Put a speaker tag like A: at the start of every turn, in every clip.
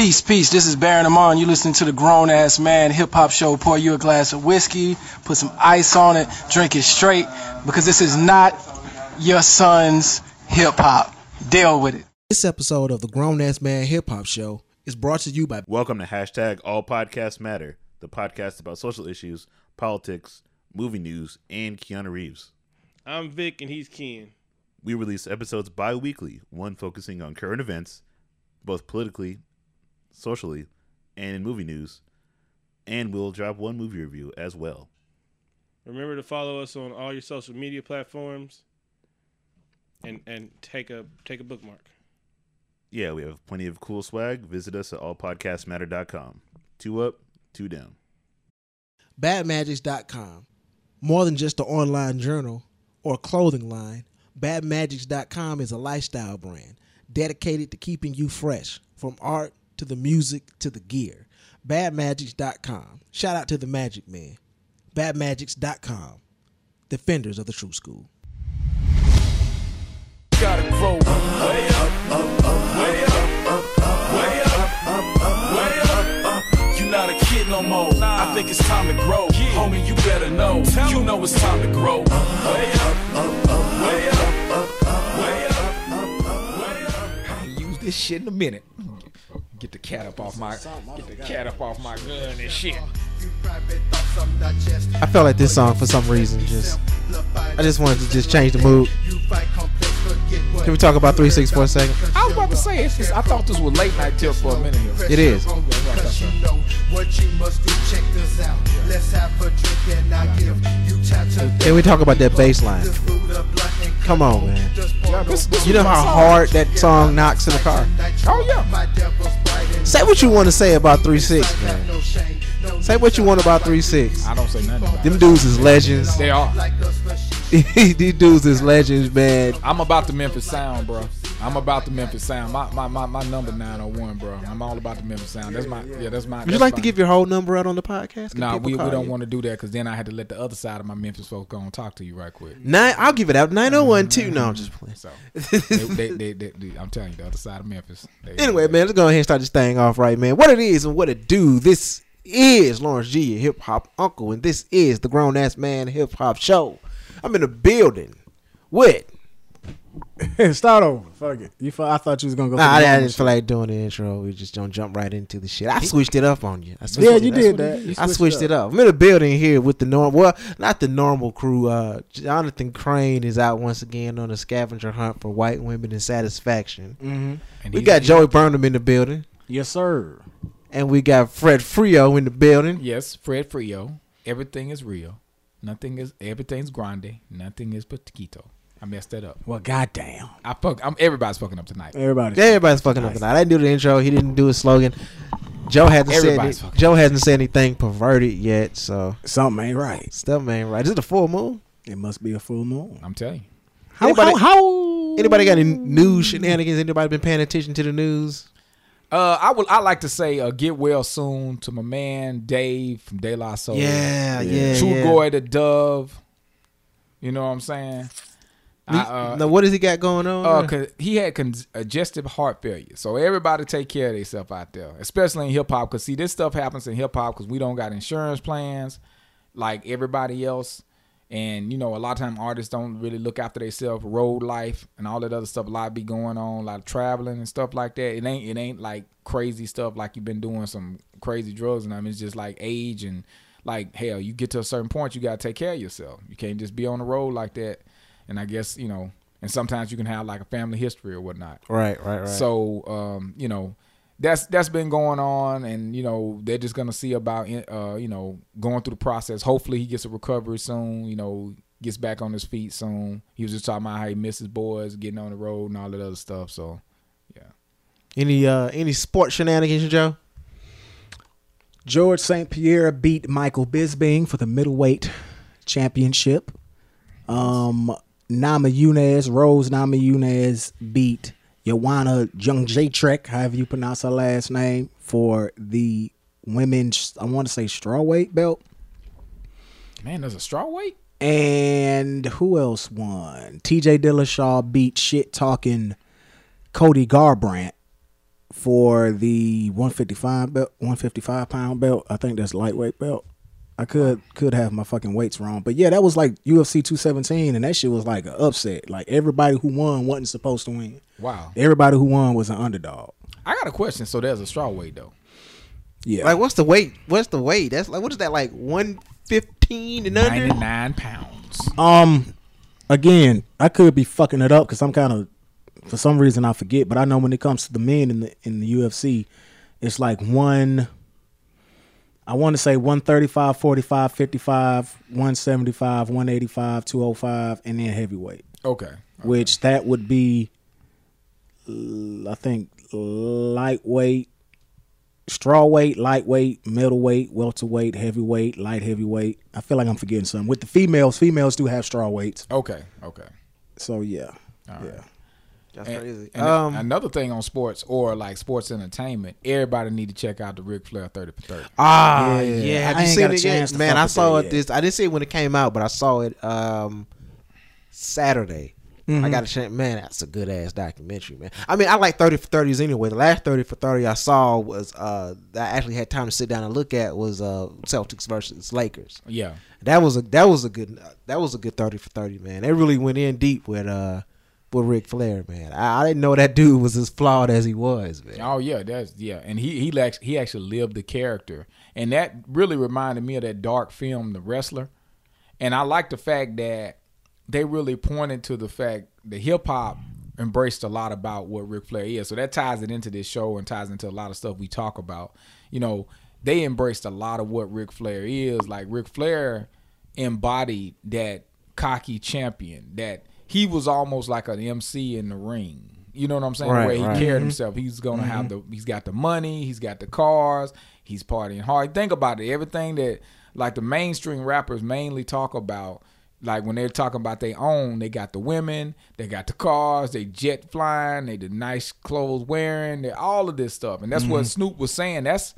A: Peace, peace. This is Baron Amon. You listen to the grown ass man hip hop show. Pour you a glass of whiskey, put some ice on it, drink it straight, because this is not your son's hip hop. Deal with it.
B: This episode of the Grown Ass Man Hip Hop Show is brought to you by
C: Welcome to hashtag All Podcasts Matter, the podcast about social issues, politics, movie news, and Keanu Reeves.
D: I'm Vic and he's Ken.
C: We release episodes bi weekly, one focusing on current events, both politically, socially, and in movie news. And we'll drop one movie review as well.
D: Remember to follow us on all your social media platforms and and take a take a bookmark.
C: Yeah, we have plenty of cool swag. Visit us at allpodcastmatter.com. Two up, two down.
B: badmagics.com. More than just an online journal or clothing line, badmagics.com is a lifestyle brand dedicated to keeping you fresh from art to the music to the gear. badmagics.com. Shout out to the Magic Man. badmagics.com. Defenders of the True School.
E: gotta grow way up, way up, way up, way up. You not a kid no more. I think it's time to grow. Homie, you better know. You know it's time to grow. Way up, way up, way up, way up.
F: use this shit in a minute. Get the cat up off my get the cat up off my gun and shit.
B: I felt like this song for some reason just I just wanted to just change the mood. Can we talk about 3 6 for a second?
F: I was about to say it's just, I thought this was late night tip for a minute here.
B: It is.
G: Cause you know what you must do. Check this out. Let's have a drink and I give you.
B: Can we talk about that bass line? Come on, man.
F: Yeah, this, this
B: You know how hard that song knocks in the car?
F: Oh yeah.
B: Say what you want to say about 3 6, man. Say what you want about 3 6.
F: I don't say nothing about
B: Them dudes is legends.
F: They are.
B: These dudes is legends, man.
F: I'm about the Memphis sound, bro. I'm about the Memphis sound. My my, my, my number 901, bro. I'm all about the Memphis sound. That's my yeah, that's my
B: Would you like to give your whole number out on the podcast? No,
F: Nah, we, we don't want to do that because then I had to let the other side of my Memphis folks go and talk to you right quick.
B: Nine, I'll give it out. 901 too. No, I'm just playing.
F: So they, they, they, they, they- I'm telling you, the other side of Memphis. They,
B: Anyway, man, let's go ahead and start this thing off right, man. What it is and what it do. This is Lawrence G, your hip hop uncle, and this is the Grown Ass Man Hip Hop Show. I'm in the building with.
H: Start over. Fuck it. You, fu- I thought you was gonna go.
B: Nah, I, I didn't feel like doing the intro. We just don't jump right into the shit. I switched it up on you. I switched
H: Yeah,
B: it
H: you
B: up.
H: did that. You
B: I switched it up. I'm in the building here with the norm. Well, not the normal crew. Uh, Jonathan Crane is out once again on a scavenger hunt for white women and satisfaction.
H: Mm-hmm.
F: And
B: We got Joey Burnham in the building,
H: Yes, sir.
B: and we got Fred Frio in the building.
F: Yes, Fred Frio. Everything is real. Nothing is everything's grande. Nothing is poquito. I messed that up.
H: Well, goddamn.
F: I fuck. I'm everybody's fucking up tonight.
H: Everybody.
B: Everybody's fucking up tonight. I didn't do the intro. He didn't do his slogan. Joe hasn't said
F: Everybody's
B: it.
F: fucking
B: Joe hasn't said anything perverted yet, so
H: Something ain't right.
B: Something ain't right. Is it a full moon?
H: It must be a full moon.
F: I'm telling you.
H: How?
B: Anybody-
H: how, how
B: Anybody got any news shenanigans? Anybody been paying attention to the news?
F: Uh, I would. I like to say, uh, get well soon to my man Dave from De La Soul.
B: Yeah, yeah,
F: True
B: yeah.
F: Goy the Dove. You know what I'm saying? I, uh,
B: now, what does he got going on?
F: Uh, cause he had congestive heart failure. So everybody take care of themselves out there, especially in hip hop. Cause see, this stuff happens in hip hop because we don't got insurance plans like everybody else. And you know, a lot of time artists don't really look after themselves, road life and all that other stuff. A lot be going on, a lot of traveling and stuff like that. It ain't it ain't like crazy stuff like you've been doing some crazy drugs and I mean it's just like age and like hell, you get to a certain point you gotta take care of yourself. You can't just be on the road like that. And I guess, you know, and sometimes you can have like a family history or whatnot.
B: right, right, right.
F: So, um, you know, that's that's been going on, and you know they're just gonna see about uh, you know going through the process. Hopefully, he gets a recovery soon. You know, gets back on his feet soon. He was just talking about how he misses boys, getting on the road, and all that other stuff. So, yeah.
B: any uh any sports shenanigans, Joe?
H: George St. Pierre beat Michael Bisping for the middleweight championship. Um, Namajunas, Rose Namajunas beat Joanna Jędrzejczyk, however you pronounce her last name, for the women's, I want to say strawweight belt.
F: Man, there's a straw weight.
H: And who else won? TJ Dillashaw beat shit talking Cody Garbrandt for the 155 belt, 155 pound belt. I think that's lightweight belt. I could could have my fucking weights wrong, but yeah, that was like UFC 217, and that shit was like an upset. Like everybody who won wasn't supposed to win.
F: Wow.
H: Everybody who won was an underdog.
F: I got a question. So there's a straw weight though.
H: Yeah,
B: Like, what's the weight? What's the weight? That's like, what is that? Like one fifteen and under?
F: 99 pounds.
H: Um, again, I could be fucking it up because I'm kind of, for some reason, I forget. But I know when it comes to the men in the in the UFC, it's like one. I want to say 135, 45, 55, 175, 185, 205, and then heavyweight,
F: Okay.
H: which that would be, I think, lightweight, straw weight, lightweight, middleweight, welterweight, heavyweight, light heavyweight. I feel like I'm forgetting something. With the females, females do have straw weights.
F: Okay. Okay.
H: So yeah, yeah.
B: That's
F: And,
B: crazy.
F: and
B: um,
F: another thing on sports or like sports entertainment, everybody need to check out the Ric Flair 30 for 30.
B: Ah,
H: Yeah,
B: yeah. Have
H: I
B: you
H: ain't
B: seen
H: got a
B: it yet?
H: chance
B: Man, I saw it
H: yet.
B: this. I didn't see it when it came out, but I saw it um Saturday.
H: Mm-hmm.
B: I got a chance. Man, that's a good ass documentary, man. I mean, I like thirty for thirties anyway. The last thirty for thirty I saw was uh I actually had time to sit down and look at was uh Celtics versus Lakers.
F: Yeah.
B: That was a that was a good that was a good thirty for thirty, man. They really went in deep with uh with Ric Flair, man. I, I didn't know that dude was as flawed as he was, man.
F: Oh yeah, that's yeah, and he he actually he actually lived the character, and that really reminded me of that dark film, The Wrestler, and I like the fact that they really pointed to the fact that hip hop embraced a lot about what Ric Flair is, so that ties it into this show and ties into a lot of stuff we talk about. You know, they embraced a lot of what Ric Flair is. Like Ric Flair embodied that cocky champion that he was almost like an MC in the ring. You know what I'm saying?
B: Right,
F: Where he
B: right.
F: carried mm-hmm. himself. He's gonna have mm-hmm. the he's got the money, he's got the cars, he's partying hard. Think about it. Everything that like the mainstream rappers mainly talk about, like when they're talking about their own, they got the women, they got the cars, they jet flying, they the nice clothes wearing, they all of this stuff. And that's what mm-hmm. Snoop was saying. That's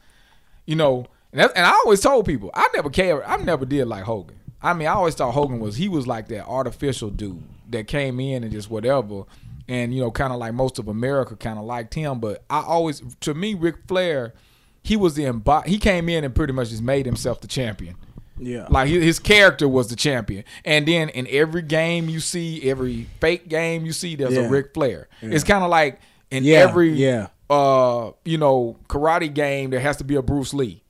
F: you know, and, that, and I always told people I never cared. I never did like Hogan. I mean, I always thought Hogan was he was like that artificial dude that came in and just whatever, and you know, kind of like most of America kind of liked him. But I always, to me, Ric Flair, he was the embo- he came in and pretty much just made himself the champion.
H: Yeah.
F: Like his, character was the champion, and then in every game you see, every fake game you see, there's
H: Yeah.
F: a Ric Flair. It's kind of like in
H: Yeah,
F: every
H: yeah.
F: uh, you know, karate game, there has to be a Bruce Lee.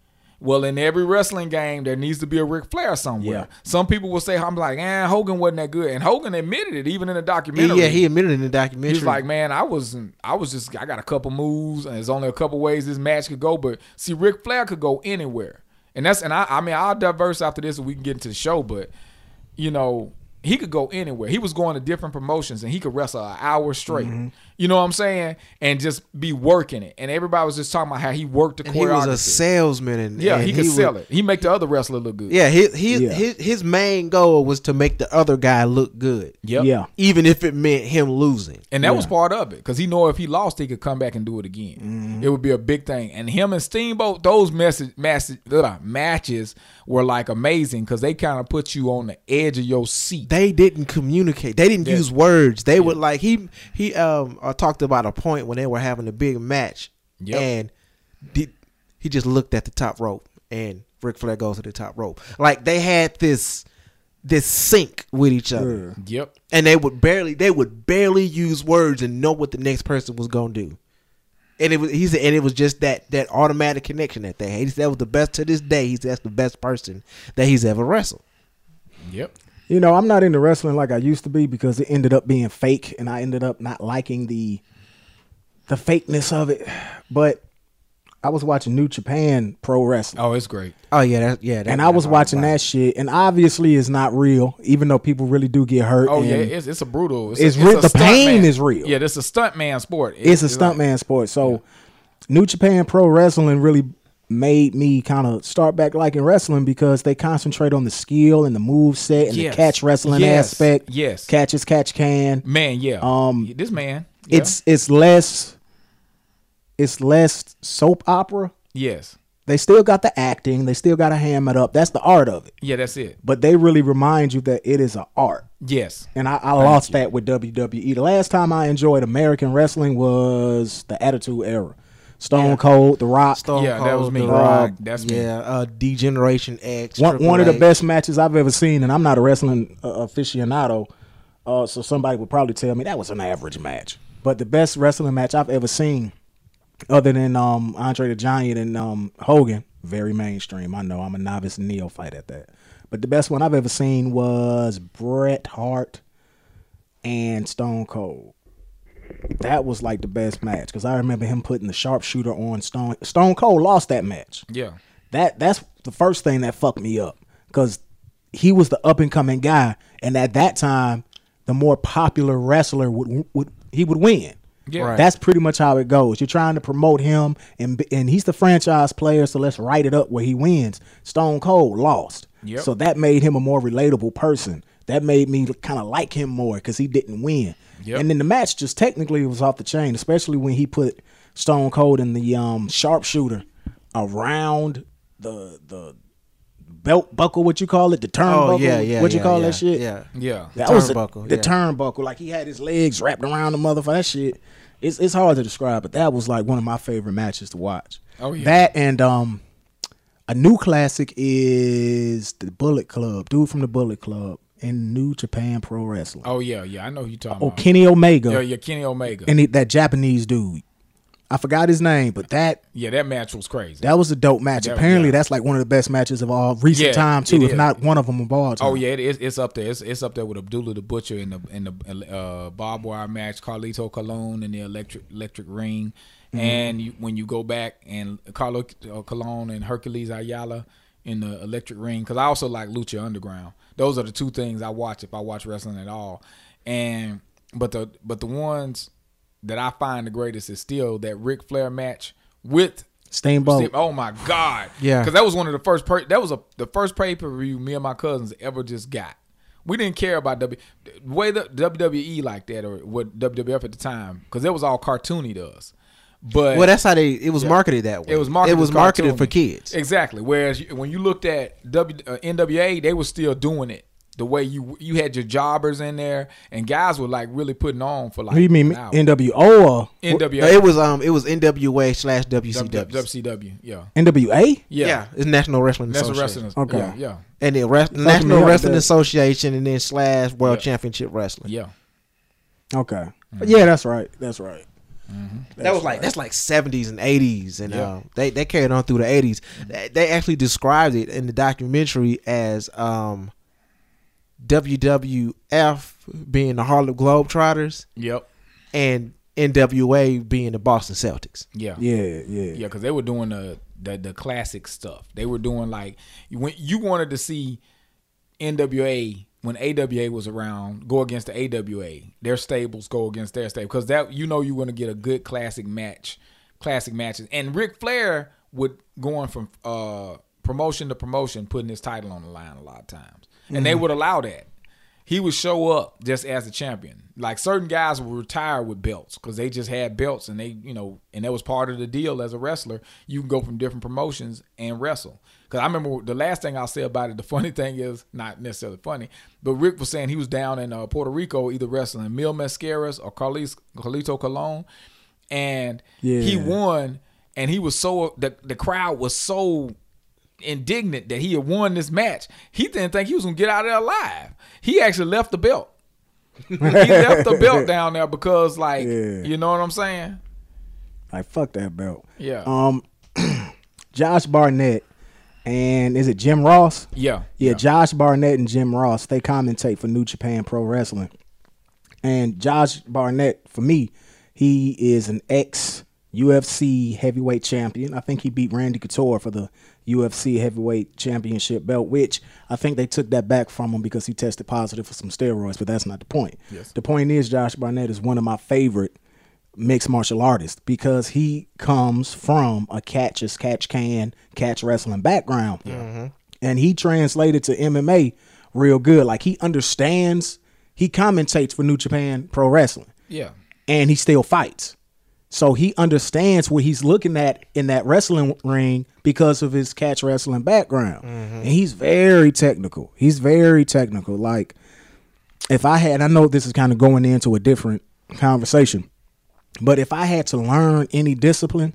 F: Well, in every wrestling game, there needs to be a Ric Flair somewhere.
H: Yeah.
F: Some people will say, "I'm like, eh, Hogan wasn't that good," and Hogan admitted it even in the documentary.
B: yeah, he admitted it in the documentary.
F: He's like, man, I wasn't. I was just. I got a couple moves, and there's only a couple ways this match could go. But see, Ric Flair could go anywhere, and that's. And I. I mean, I'll diverse after this, and we can get into the show. But you know, he could go anywhere. He was going to different promotions, and he could wrestle an hour straight.
B: Mm-hmm.
F: You know what I'm saying? And just be working it. And everybody was just talking about how he worked the
B: and he was a salesman, and
F: yeah,
B: and
F: he could
B: would-
F: sell it. He make the other wrestler look good.
B: Yeah, his his,
H: Yeah.
B: his his main goal was to make the other guy look good.
F: Yep.
H: Yeah.
B: even if it meant him losing.
F: And that was part of it because he know if he lost, he could come back and do it again. It would be a big thing. And him and Steamboat, those message, message, ugh, matches were like amazing because they kind of put you on the edge of your seat.
B: They didn't communicate. They didn't
F: Yeah.
B: use words. They would like he he um uh, talked about a point when they were having a big match,
F: Yep.
B: and did, he just looked at the top rope, and Ric Flair goes to the top rope. Like they had this this sync with each other,
F: Yep.
B: and they would barely they would barely use words and know what the next person was gonna do. And it was he said, and it was just that that automatic connection that they had. He said that was the best to this day. He said that's the best person that he's ever wrestled.
F: Yep.
H: You know, I'm not into wrestling like I used to be because it ended up being fake, and I ended up not liking the the fakeness of it. But I was watching New Japan Pro Wrestling,
F: Oh, it's great.
B: Oh yeah, that, yeah. That,
H: and I was watching that shit, and obviously it's not real, even though people really do get hurt.
F: Oh yeah, it's, it's a brutal.
H: It's
F: a,
H: real-
F: a
H: the pain
F: man.
H: is real.
F: Yeah, this is a stunt man sport. It-
H: it's a
F: like-
H: stuntman sport. So, New Japan Pro Wrestling really made me kind of start back liking wrestling because they concentrate on the skill and the move set and
F: Yes.
H: the catch wrestling
F: Yes.
H: aspect.
F: Yes.
H: catch as catch can.
F: man. Yeah.
H: Um,
F: this man. yeah.
H: It's it's less it's less soap opera.
F: yes.
H: They still got the acting. They still got to ham it up. That's the art of it.
F: Yeah, that's it.
H: But they really remind you that it is an art.
F: Yes.
H: And I, I lost that with WWE. The last time I enjoyed American wrestling was the Attitude Era. Stone
F: Yeah.
H: Cold, The Rock.
B: Stone
F: Yeah, that was me.
B: The
F: Uh,
B: Rock,
F: that's me.
B: yeah, uh, Degeneration X.
H: one,
B: Triple
H: one of the best matches I've ever seen, and I'm not a wrestling uh, aficionado, uh, so somebody would probably tell me that was an average match. But the best wrestling match I've ever seen, other than um, Andre the Giant and um, Hogan, very mainstream. I know I'm a novice neophyte at that, but the best one I've ever seen was Bret Hart and Stone Cold. That was like the best match because I remember him putting the sharpshooter on Stone. Stone Cold lost that match
F: Yeah.
H: that that's the first thing that fucked me up because he was the up and coming guy, and at that time, the more popular wrestler would would he would win.
F: Yeah. Right.
H: That's pretty much how it goes. You're trying to promote him, and and he's the franchise player, so let's write it up where he wins. Stone Cold lost,
F: Yep.
H: so that made him a more relatable person. That made me kind of like him more because he didn't win.
F: Yep.
H: And then the match just technically was off the chain, especially when he put Stone Cold in the um, sharpshooter around the the belt buckle, what you call it, the turnbuckle.
B: Oh yeah, yeah.
H: What you
B: yeah,
H: call
B: yeah,
H: that shit?
B: Yeah.
F: Yeah.
H: That was the,
B: turnbuckle,
H: the
B: yeah.
H: turnbuckle. Like he had his legs wrapped around the motherfucker. That shit. It's it's hard to describe, but that was like one of my favorite matches to watch.
F: Oh, yeah.
H: That and um a new classic is the Bullet Club. Dude from the Bullet Club in New Japan Pro Wrestling.
F: Oh yeah, yeah. I know who you talking
H: Oh,
F: about.
H: Kenny Omega.
F: Yeah, yeah, Kenny Omega.
H: And he, that Japanese dude. I forgot his name, but that
F: yeah, that match was crazy.
H: that was a dope match.
F: That-
H: Apparently,
F: yeah.
H: that's like one of the best matches of all recent
F: Yeah,
H: time too, if
F: is.
H: not one of them of all time.
F: Oh yeah, it is. It's up there. It's, it's up there with Abdullah the Butcher in the in the uh, barbed wire match, Carlito Colon in the electric electric ring,
H: Mm-hmm.
F: and you, when you go back and Carlo uh, Colon and Hercules Ayala in the electric ring, because I also like Lucha Underground. Those are the two things I watch if I watch wrestling at all. And but the but the ones that I find the greatest is still that Ric Flair match with
H: Steamboat.
F: Oh my god!
B: Yeah.
F: because that was one of the first. Per- that was a the first pay per view me and my cousins ever just got. We didn't care about W the way the WWE like that or what WWF at the time because it was all cartoony to us. But
B: Well, that's how they. It was marketed that way.
F: it was marketed.
B: It was marketed for kids.
F: Exactly. Whereas you- when you looked at W uh, NWA, they were still doing it the way you you had your jobbers in there and guys were like really putting on for like.
H: Who you mean
F: an.
H: NWO or
F: NWA?
B: It was um. It was NWA slash WCW.
F: WCW. Yeah.
H: NWA?
F: Yeah.
B: Yeah, it's National Wrestling
F: That's a
B: Association.
F: wrestling.
H: Okay.
F: Yeah. Yeah.
B: and the Res- National
H: up
B: Wrestling
H: there.
B: Association, and then slash World
F: Yeah.
B: Championship Wrestling.
F: Yeah.
H: Okay. Yeah, that's right. That's right.
B: That was like that's like seventies and eighties, and
F: Yeah.
B: uh, they they carried on through the 80s They, they actually described it in the documentary as um, WWF being the Harlem Globetrotters
F: Yep.
B: and NWA being the Boston Celtics.
F: Yeah.
H: Yeah, yeah.
F: Yeah, because they were doing the, the the classic stuff. They were doing like when you wanted to see NWA when AWA was around go against the AWA. Their stables go against their stable because that you know you're going to get a good classic match, classic matches. And Ric Flair would going from uh, promotion to promotion, putting his title on the line a lot of times, and they would allow that. He would show up just as a champion. Like certain guys would retire with belts because they just had belts and they, you know, and that was part of the deal as a wrestler. You can go from different promotions and wrestle. Because I remember the last thing I'll say about it. The funny thing is not necessarily funny, but Rick was saying he was down in uh, Puerto Rico either wrestling Mil Mascaras or Carlis, Carlito Colon, and he won. And he was so the the crowd was so indignant that he had won this match. He didn't think he was gonna get out of there alive. He actually left the belt. he left the belt down there because, like,
H: Yeah.
F: you know what I'm saying?
H: Like fuck that belt.
F: Yeah.
H: Um, Josh Barnett and is it Jim Ross?
F: Yeah.
H: Yeah, Josh Barnett and Jim Ross, they commentate for New Japan Pro Wrestling. And Josh Barnett, for me, he is an ex UFC heavyweight champion. I think he beat Randy Couture for the UFC heavyweight championship belt, which I think they took that back from him because he tested positive for some steroids, but that's not the point.
F: Yes.
H: The point is Josh Barnett is one of my favorite mixed martial artist because he comes from a catch as catch can, catch wrestling background mm-hmm. and he translated to MMA real good. Like he understands, he commentates for New Japan Pro Wrestling,
F: Yeah.
H: and he still fights. So he understands what he's looking at in that wrestling ring because of his catch wrestling background, mm-hmm. and he's very technical. He's very technical. Like if I had, I know this is kind of going into a different conversation, but if I had to learn any discipline,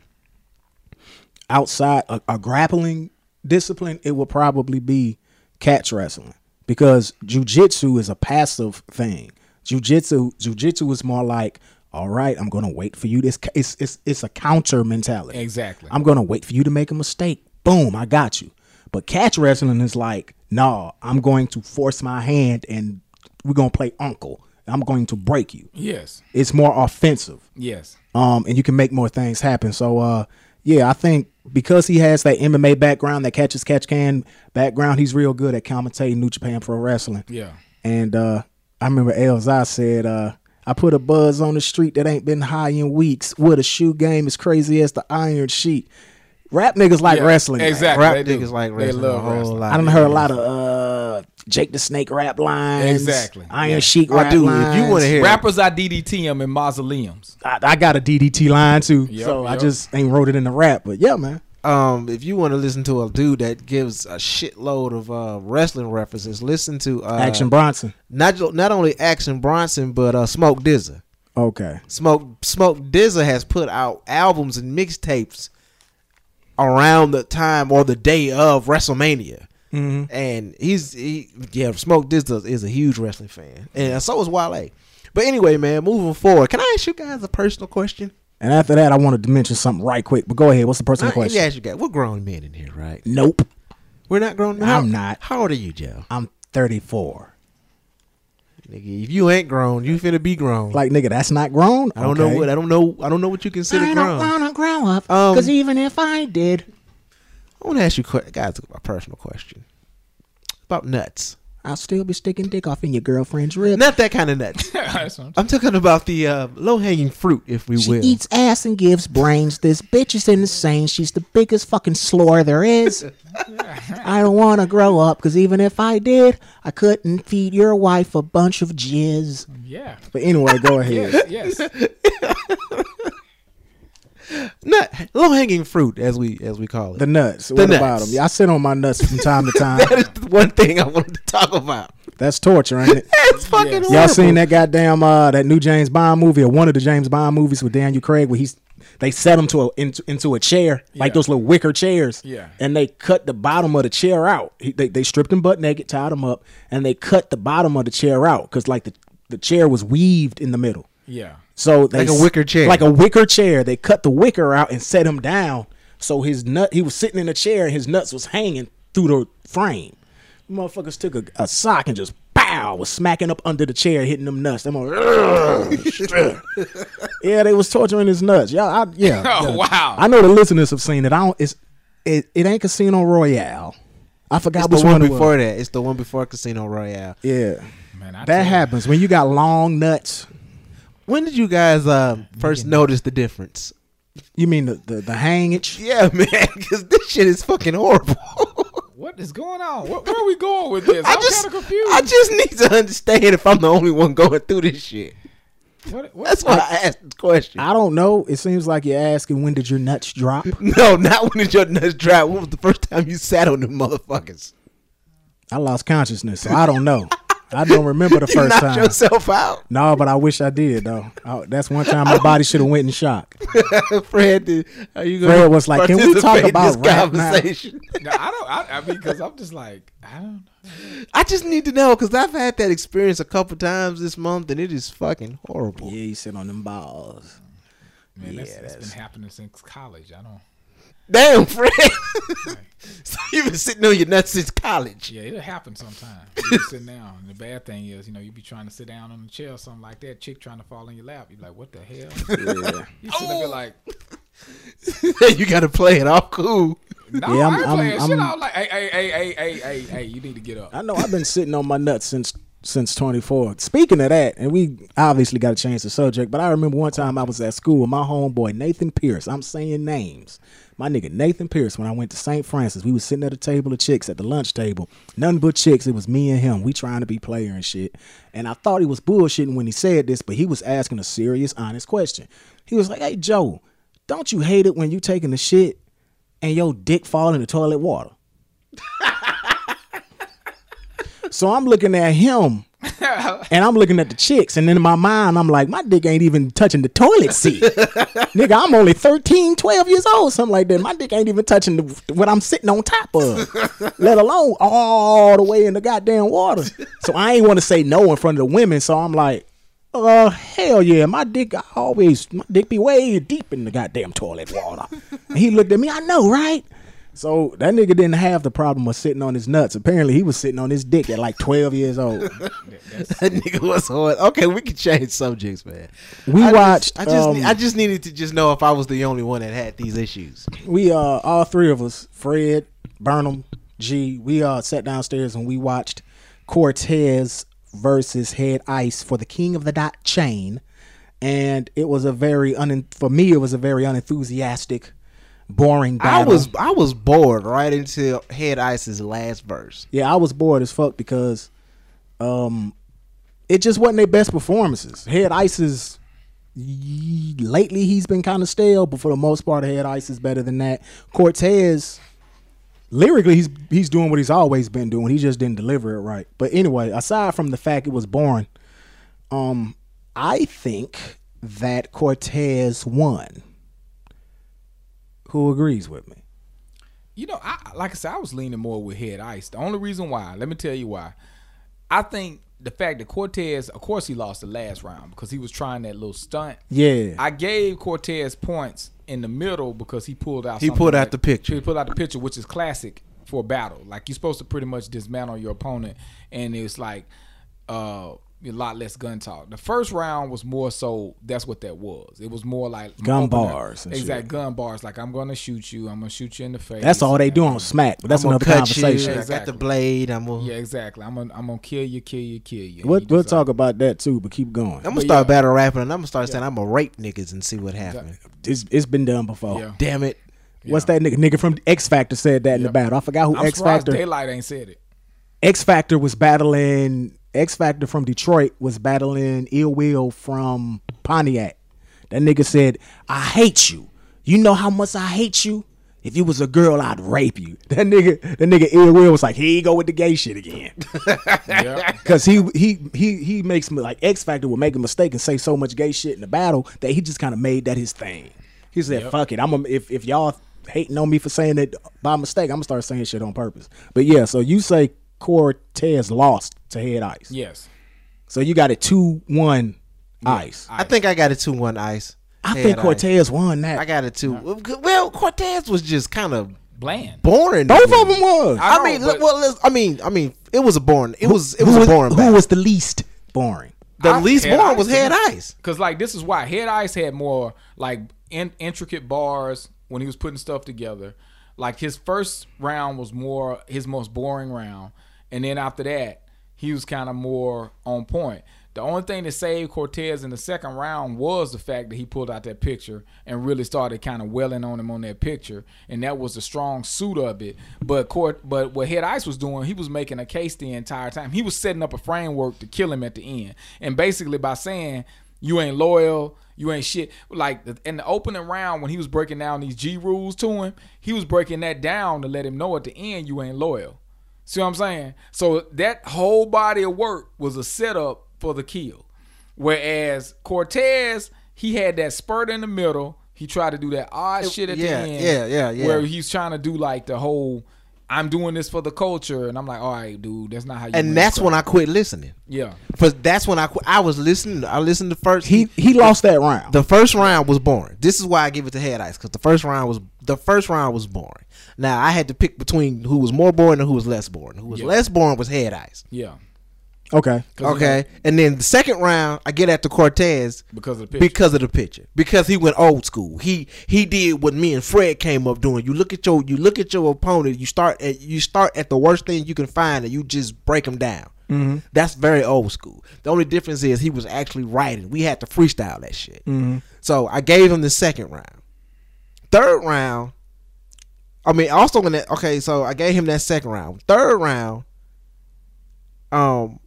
H: outside a, a grappling discipline, it would probably be catch wrestling because jujitsu is a passive thing. Jujitsu, jujitsu is more like, all right, I'm gonna wait for you. This it's it's it's a counter mentality.
F: Exactly.
H: I'm gonna wait for you to make a mistake. Boom, I got you. But catch wrestling is like, no, I'm going to force my hand and we're gonna play uncle. I'm going to break you.
F: Yes.
H: It's more offensive
F: Yes.
H: um, and you can make more things happen. So, uh, yeah, I think because he has that MMA background, that catches catch can background, he's real good at commentating New Japan Pro Wrestling.
F: Yeah.
H: And uh, I remember Elzhi said, uh, "I put a buzz on the street that ain't been high in weeks. With a shoe game as crazy as the Iron Sheik." Rap niggas like
F: Yeah,
H: wrestling. man.
F: Exactly.
B: Rap
F: they do.
B: niggas like
F: They
B: wrestling
F: love
B: a whole
F: wrestling.
B: lot.
H: I done heard a lot of uh, Jake the Snake rap lines.
F: Exactly.
H: Iron
F: Yeah.
H: Sheik
B: I
H: rap
B: do. If
H: lines.
B: you want to hear
F: Rappers I DDT them in mausoleums.
H: I, I got a DDT line too,
F: Yep,
H: so I just ain't wrote it in the rap. But yeah, man.
B: um, if you want to listen to a dude that gives a shitload of uh, wrestling references, listen to uh,
H: Action Bronson.
B: Not not only Action Bronson, but uh, Smoke DZA.
H: Okay.
B: Smoke Smoke DZA has put out albums and mixtapes around the time or the day of WrestleMania.
H: Mm-hmm.
B: And he's he yeah, Smoke DZA is a huge wrestling fan, and so is Wale. But anyway, man, moving forward, can I ask you guys a personal question?
H: And after that, I wanted to mention something right quick. But go ahead. What's the personal
B: me
H: question?
B: ask you guys, we're grown men in here, right?
H: Nope.
B: We're not grown men.
H: I'm not.
B: How old are you, Joe?
H: I'm 34.
B: Nigga, if you ain't grown, you finna be grown.
H: Like nigga, that's not grown.
B: I don't know what I don't know. I don't know what you consider
H: I
B: grown.
H: I don't wanna grow up.
B: Um,
H: Cause even if I did,
B: I want to ask you, guys, a personal question about nuts.
H: I'll still be sticking dick off in your girlfriend's rib.
B: Not that kind of
F: nut. I'm
B: I'm talking about the uh, low hanging fruit, if we
H: She
B: will.
H: She eats ass and gives brains. This bitch is insane. She's the biggest fucking slore there is. I don't want to grow up because even if I did, I couldn't feed your wife a bunch of jizz.
F: Yeah.
H: But anyway, go ahead.
F: Yes. Yes.
B: Nut, low hanging fruit, as we as we call it.
H: The nuts.
B: The
H: what
B: nuts.
H: about them? Yeah, I sit on my nuts from time to time.
B: that is the one thing I wanted to talk about.
H: That's torture, ain't it?
B: It's fucking
F: Yes.
H: Y'all seen that goddamn uh that new James Bond movie or one of the James Bond movies with Daniel Craig where he's they set him to a into, into a chair like those little wicker chairs.
F: Yeah.
H: And they cut the bottom of the chair out. He, they they stripped him butt naked, tied him up, and they cut the bottom of the chair out because like the the chair was weaved in the middle.
F: Yeah.
H: So they
B: Like a
H: s-
B: wicker chair.
H: like a wicker chair. They cut the wicker out and set him down. So his nut, he was sitting in a chair and his nuts was hanging through the frame. Motherfuckers took a, a sock and just pow was smacking up under the chair, hitting them nuts. Them like, yeah, they was torturing his nuts. Yeah, I, yeah.
F: Oh,
H: yeah.
F: wow.
H: I know the listeners have seen it. I don't. It's it. It ain't Casino Royale. I forgot
B: It's the
H: which
B: one
H: one it was.
B: before that. It's the one before Casino Royale.
H: Yeah,
F: Man, I
H: that
F: tell you.
H: happens when you got long nuts.
B: When did you guys uh, first notice the difference?
H: You mean the the, the hangage?
B: Yeah, man, because this shit is fucking horrible.
F: What is going on? Where, where are we going with this?
B: I
F: I'm
B: just,
F: kind of confused.
B: I just need to understand if I'm the only one going through this shit.
F: What, what,
B: That's why I asked the question.
H: I don't know. It seems like you're asking when did your nuts drop?
B: No, not when did your nuts drop. When was the first time you sat on them motherfuckers?
H: I lost consciousness, so I don't know. I don't remember the
B: You
H: first
B: knocked
H: time.
B: yourself out.
H: No, but I wish I did though. I- that's one time my body should have went in shock.
B: Fred, did, are you gonna
H: Fred was like, "Can we talk
B: participate in
H: about
B: this
H: rap now?"
B: conversation?
F: No, I don't. I, I mean, because I'm just like, I don't. know.
B: I just need to know because I've had that experience a couple times this month, and it is fucking horrible.
H: Yeah, you sit on them balls.
F: Man, that's,
B: Yeah,
F: that's
B: that's-
F: been happening since college. I don't.
B: Damn, Fred. so you've been sitting on your nuts since college.
F: Yeah, it'll happen sometime. You be sitting down, and the bad thing is, you know, you be trying to sit down on the chair or something like that. Chick trying to fall in your lap. You like, what the hell?
H: Yeah.
F: You sitting there like,
B: you got to play it all cool.
F: no,
H: Yeah, I'm-
F: I ain't
H: I'm-
F: playing shit.
H: I'm-
F: I'm like, hey, hey, hey, hey, hey, hey, hey, you need to get up.
H: I know I've been sitting on my nuts since since 24. Speaking of that, and we obviously got to change the subject, but I remember one time I was at school with my homeboy Nathan Pierce. I'm saying names. My nigga Nathan Pierce. When I went to St. Francis, we was sitting at a table of chicks at the lunch table. None but chicks. It was me and him. We trying to be player and shit. And I thought he was bullshitting when he said this, but he was asking a serious, honest question. He was like, "Hey Joe, don't you hate it when you taking the shit and your dick fall in the toilet water?" So I'm looking at him and I'm looking at the chicks, and then in my mind, I'm like, my dick ain't even touching the toilet seat. Nigga, I'm only 13, 12 years old, something like that. My dick ain't even touching the, what I'm sitting on top of, let alone all the way in the goddamn water. So I ain't want to say no in front of the women, so I'm like, uh, hell yeah, my dick I always, my dick be way deep in the goddamn toilet water. And he looked at me, I know, right? So that nigga didn't have the problem of sitting on his nuts. Apparently, he was sitting on his dick at like 12 years old.
B: that nigga was hard. Okay, we can change subjects, man.
H: We
B: I
H: watched.
B: Just, I just,
H: um,
B: I just needed to just know if I was the only one that had these issues.
H: we uh all three of us, Fred, Burnham, G, we uh sat downstairs and we watched Cortez versus Head Ice for the King of the Dot chain. And it was a very un for me it was a very unenthusiastic, boring
B: I was, I was bored right until Head Ice's last verse.
H: Yeah, I was bored as fuck because um it just wasn't their best performances. Head Ice's lately he's been kind of stale, but for the most part, Head Ice is better than that. Cortez lyrically he's he's doing what he's always been doing. He just didn't deliver it right. But anyway, aside from the fact it was boring, um I think that Cortez won. Who agrees with me?
F: You know, I like I said, I was leaning more with Head Ice. The only reason why, let me tell you why. I think the fact that Cortez, of course, he lost the last round because he was trying that little stunt.
H: Yeah.
F: I gave Cortez points in the middle because he pulled out.
B: He pulled out
F: that-
B: the picture.
F: He pulled out the picture, which is classic for a battle. Like you're supposed to pretty much dismantle your opponent, and it's like uh, a lot less gun talk. The first round was more so. That's what that was. It was more like
H: Gun bars and
F: Exact
H: shit.
F: gun bars. Like I'm gonna shoot you. I'm gonna shoot you in the face.
H: That's all they do on Smack, but that's
B: I'm
H: another
B: cut you.
H: conversation.
B: I got
F: Exactly.
B: the blade. I'm gonna,
F: Yeah, exactly. I'm gonna I'm gonna kill you, kill you, kill you.
H: We'll,
F: You
H: we'll talk about that too, but keep going.
B: I'm gonna
F: But
B: start
F: yeah.
B: battle rapping, and I'm gonna start saying I'm gonna rape niggas and see what happens.
H: It's it's been done before.
F: Yeah.
B: Damn it!
H: What's that nigga? Nigga from X Factor said that in the battle. I forgot who
F: I'm
H: X Factor.
F: Daylyt ain't said it.
H: X Factor was battling. X Factor from Detroit was battling Ill Will from Pontiac. That nigga said, "I hate you. You know how much I hate you." If you was a girl, I'd rape you. That nigga, that nigga Ill Will was like, here you go with the gay shit again.
F: Yeah.
H: Cause he he he he makes me like X Factor would make a mistake and say so much gay shit in the battle that he just kind of made that his thing. He said, "Fuck it, I'm a, if if y'all hating on me for saying it by mistake, I'm gonna start saying shit on purpose." But yeah, so you say Cortez lost to Head Ice,
F: yes.
H: so you got it two one Ice.
B: I think I got a two one ice.
H: I
B: Head
H: think
B: Ice.
H: Cortez won that.
B: I got it too. Well, Cortez was just kind of
F: Bland.
B: boring.
H: Both of them was.
F: I
B: I mean,
F: but-
B: well, let's, I mean, I mean, it was a boring. It was it
H: who
B: was a boring.
H: Who
B: battle.
H: was the least boring?
B: the
F: I-
B: least
F: Head
B: boring was Head. Ice.
F: Cause like this is why Head Ice had more like in, intricate bars when he was putting stuff together. Like his first round was more his most boring round, and then after that he was kind of more on point. The only thing that saved Cortez in the second round was the fact that he pulled out that picture and really started kind of welling on him on that picture, and that was a strong suit of it. But Court, but what Head Ice was doing, he was making a case the entire time. He was setting up a framework to kill him at the end, and basically by saying you ain't loyal, you ain't shit. Like in the opening round when he was breaking down these G rules to him, he was breaking that down to let him know at the end you ain't loyal. See what I'm saying? So that whole body of work was a setup for the kill. Whereas Cortez, he had that spurt in the middle. He tried to do that odd shit at
B: yeah,
F: the end.
B: yeah, yeah, yeah.
F: Where he's trying to do like the whole I'm doing this for the culture. And I'm like, all right, dude, that's not how you
B: And that's
F: this
B: when I quit listening.
F: Yeah.
B: But that's when I quit. I was listening. I listened to first.
H: He he lost that round.
B: The first round was boring. This is why I give it to Head Ice because the first round was the first round was boring. Now I had to pick between who was more boring and who was less boring. Who was
F: Yeah.
B: less boring was Head Ice.
F: Yeah.
H: Okay.
B: Okay,
F: know,
B: and then the second round I get at the Cortez
F: because of the picture.
B: because of the picture because he went old school. He he did what me and Fred came up doing. You look at your you look at your opponent. You start at you start at the worst thing you can find and you just break them down. Mm-hmm. That's very old school. The only difference is he was actually writing. We had to freestyle that shit. So I gave him the second round. Third round, I mean, also in that. Okay, so I gave him that second round. Third round, um,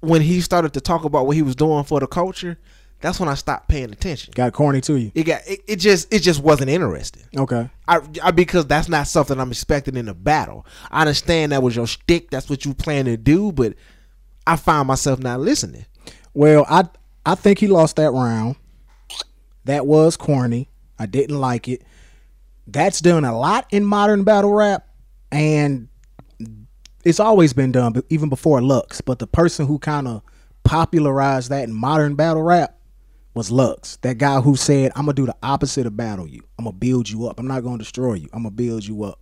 B: when he started to talk about what he was doing for the culture, that's when I stopped paying attention.
H: Got corny to you.
B: It got it, it just it just wasn't interesting.
H: Okay.
B: I, I because that's not something I'm expecting in a battle. I understand that was your shtick, that's what you plan to do, but I find myself not listening.
H: Well, I I think he lost that round. That was corny. I didn't like it. That's done a lot in modern battle rap, and it's always been done, but even before Lux. But the person who kind of popularized that in modern battle rap was Lux. That guy who said, "I'm gonna do the opposite of battle you. I'm gonna build you up. I'm not gonna destroy you. I'm gonna build you up."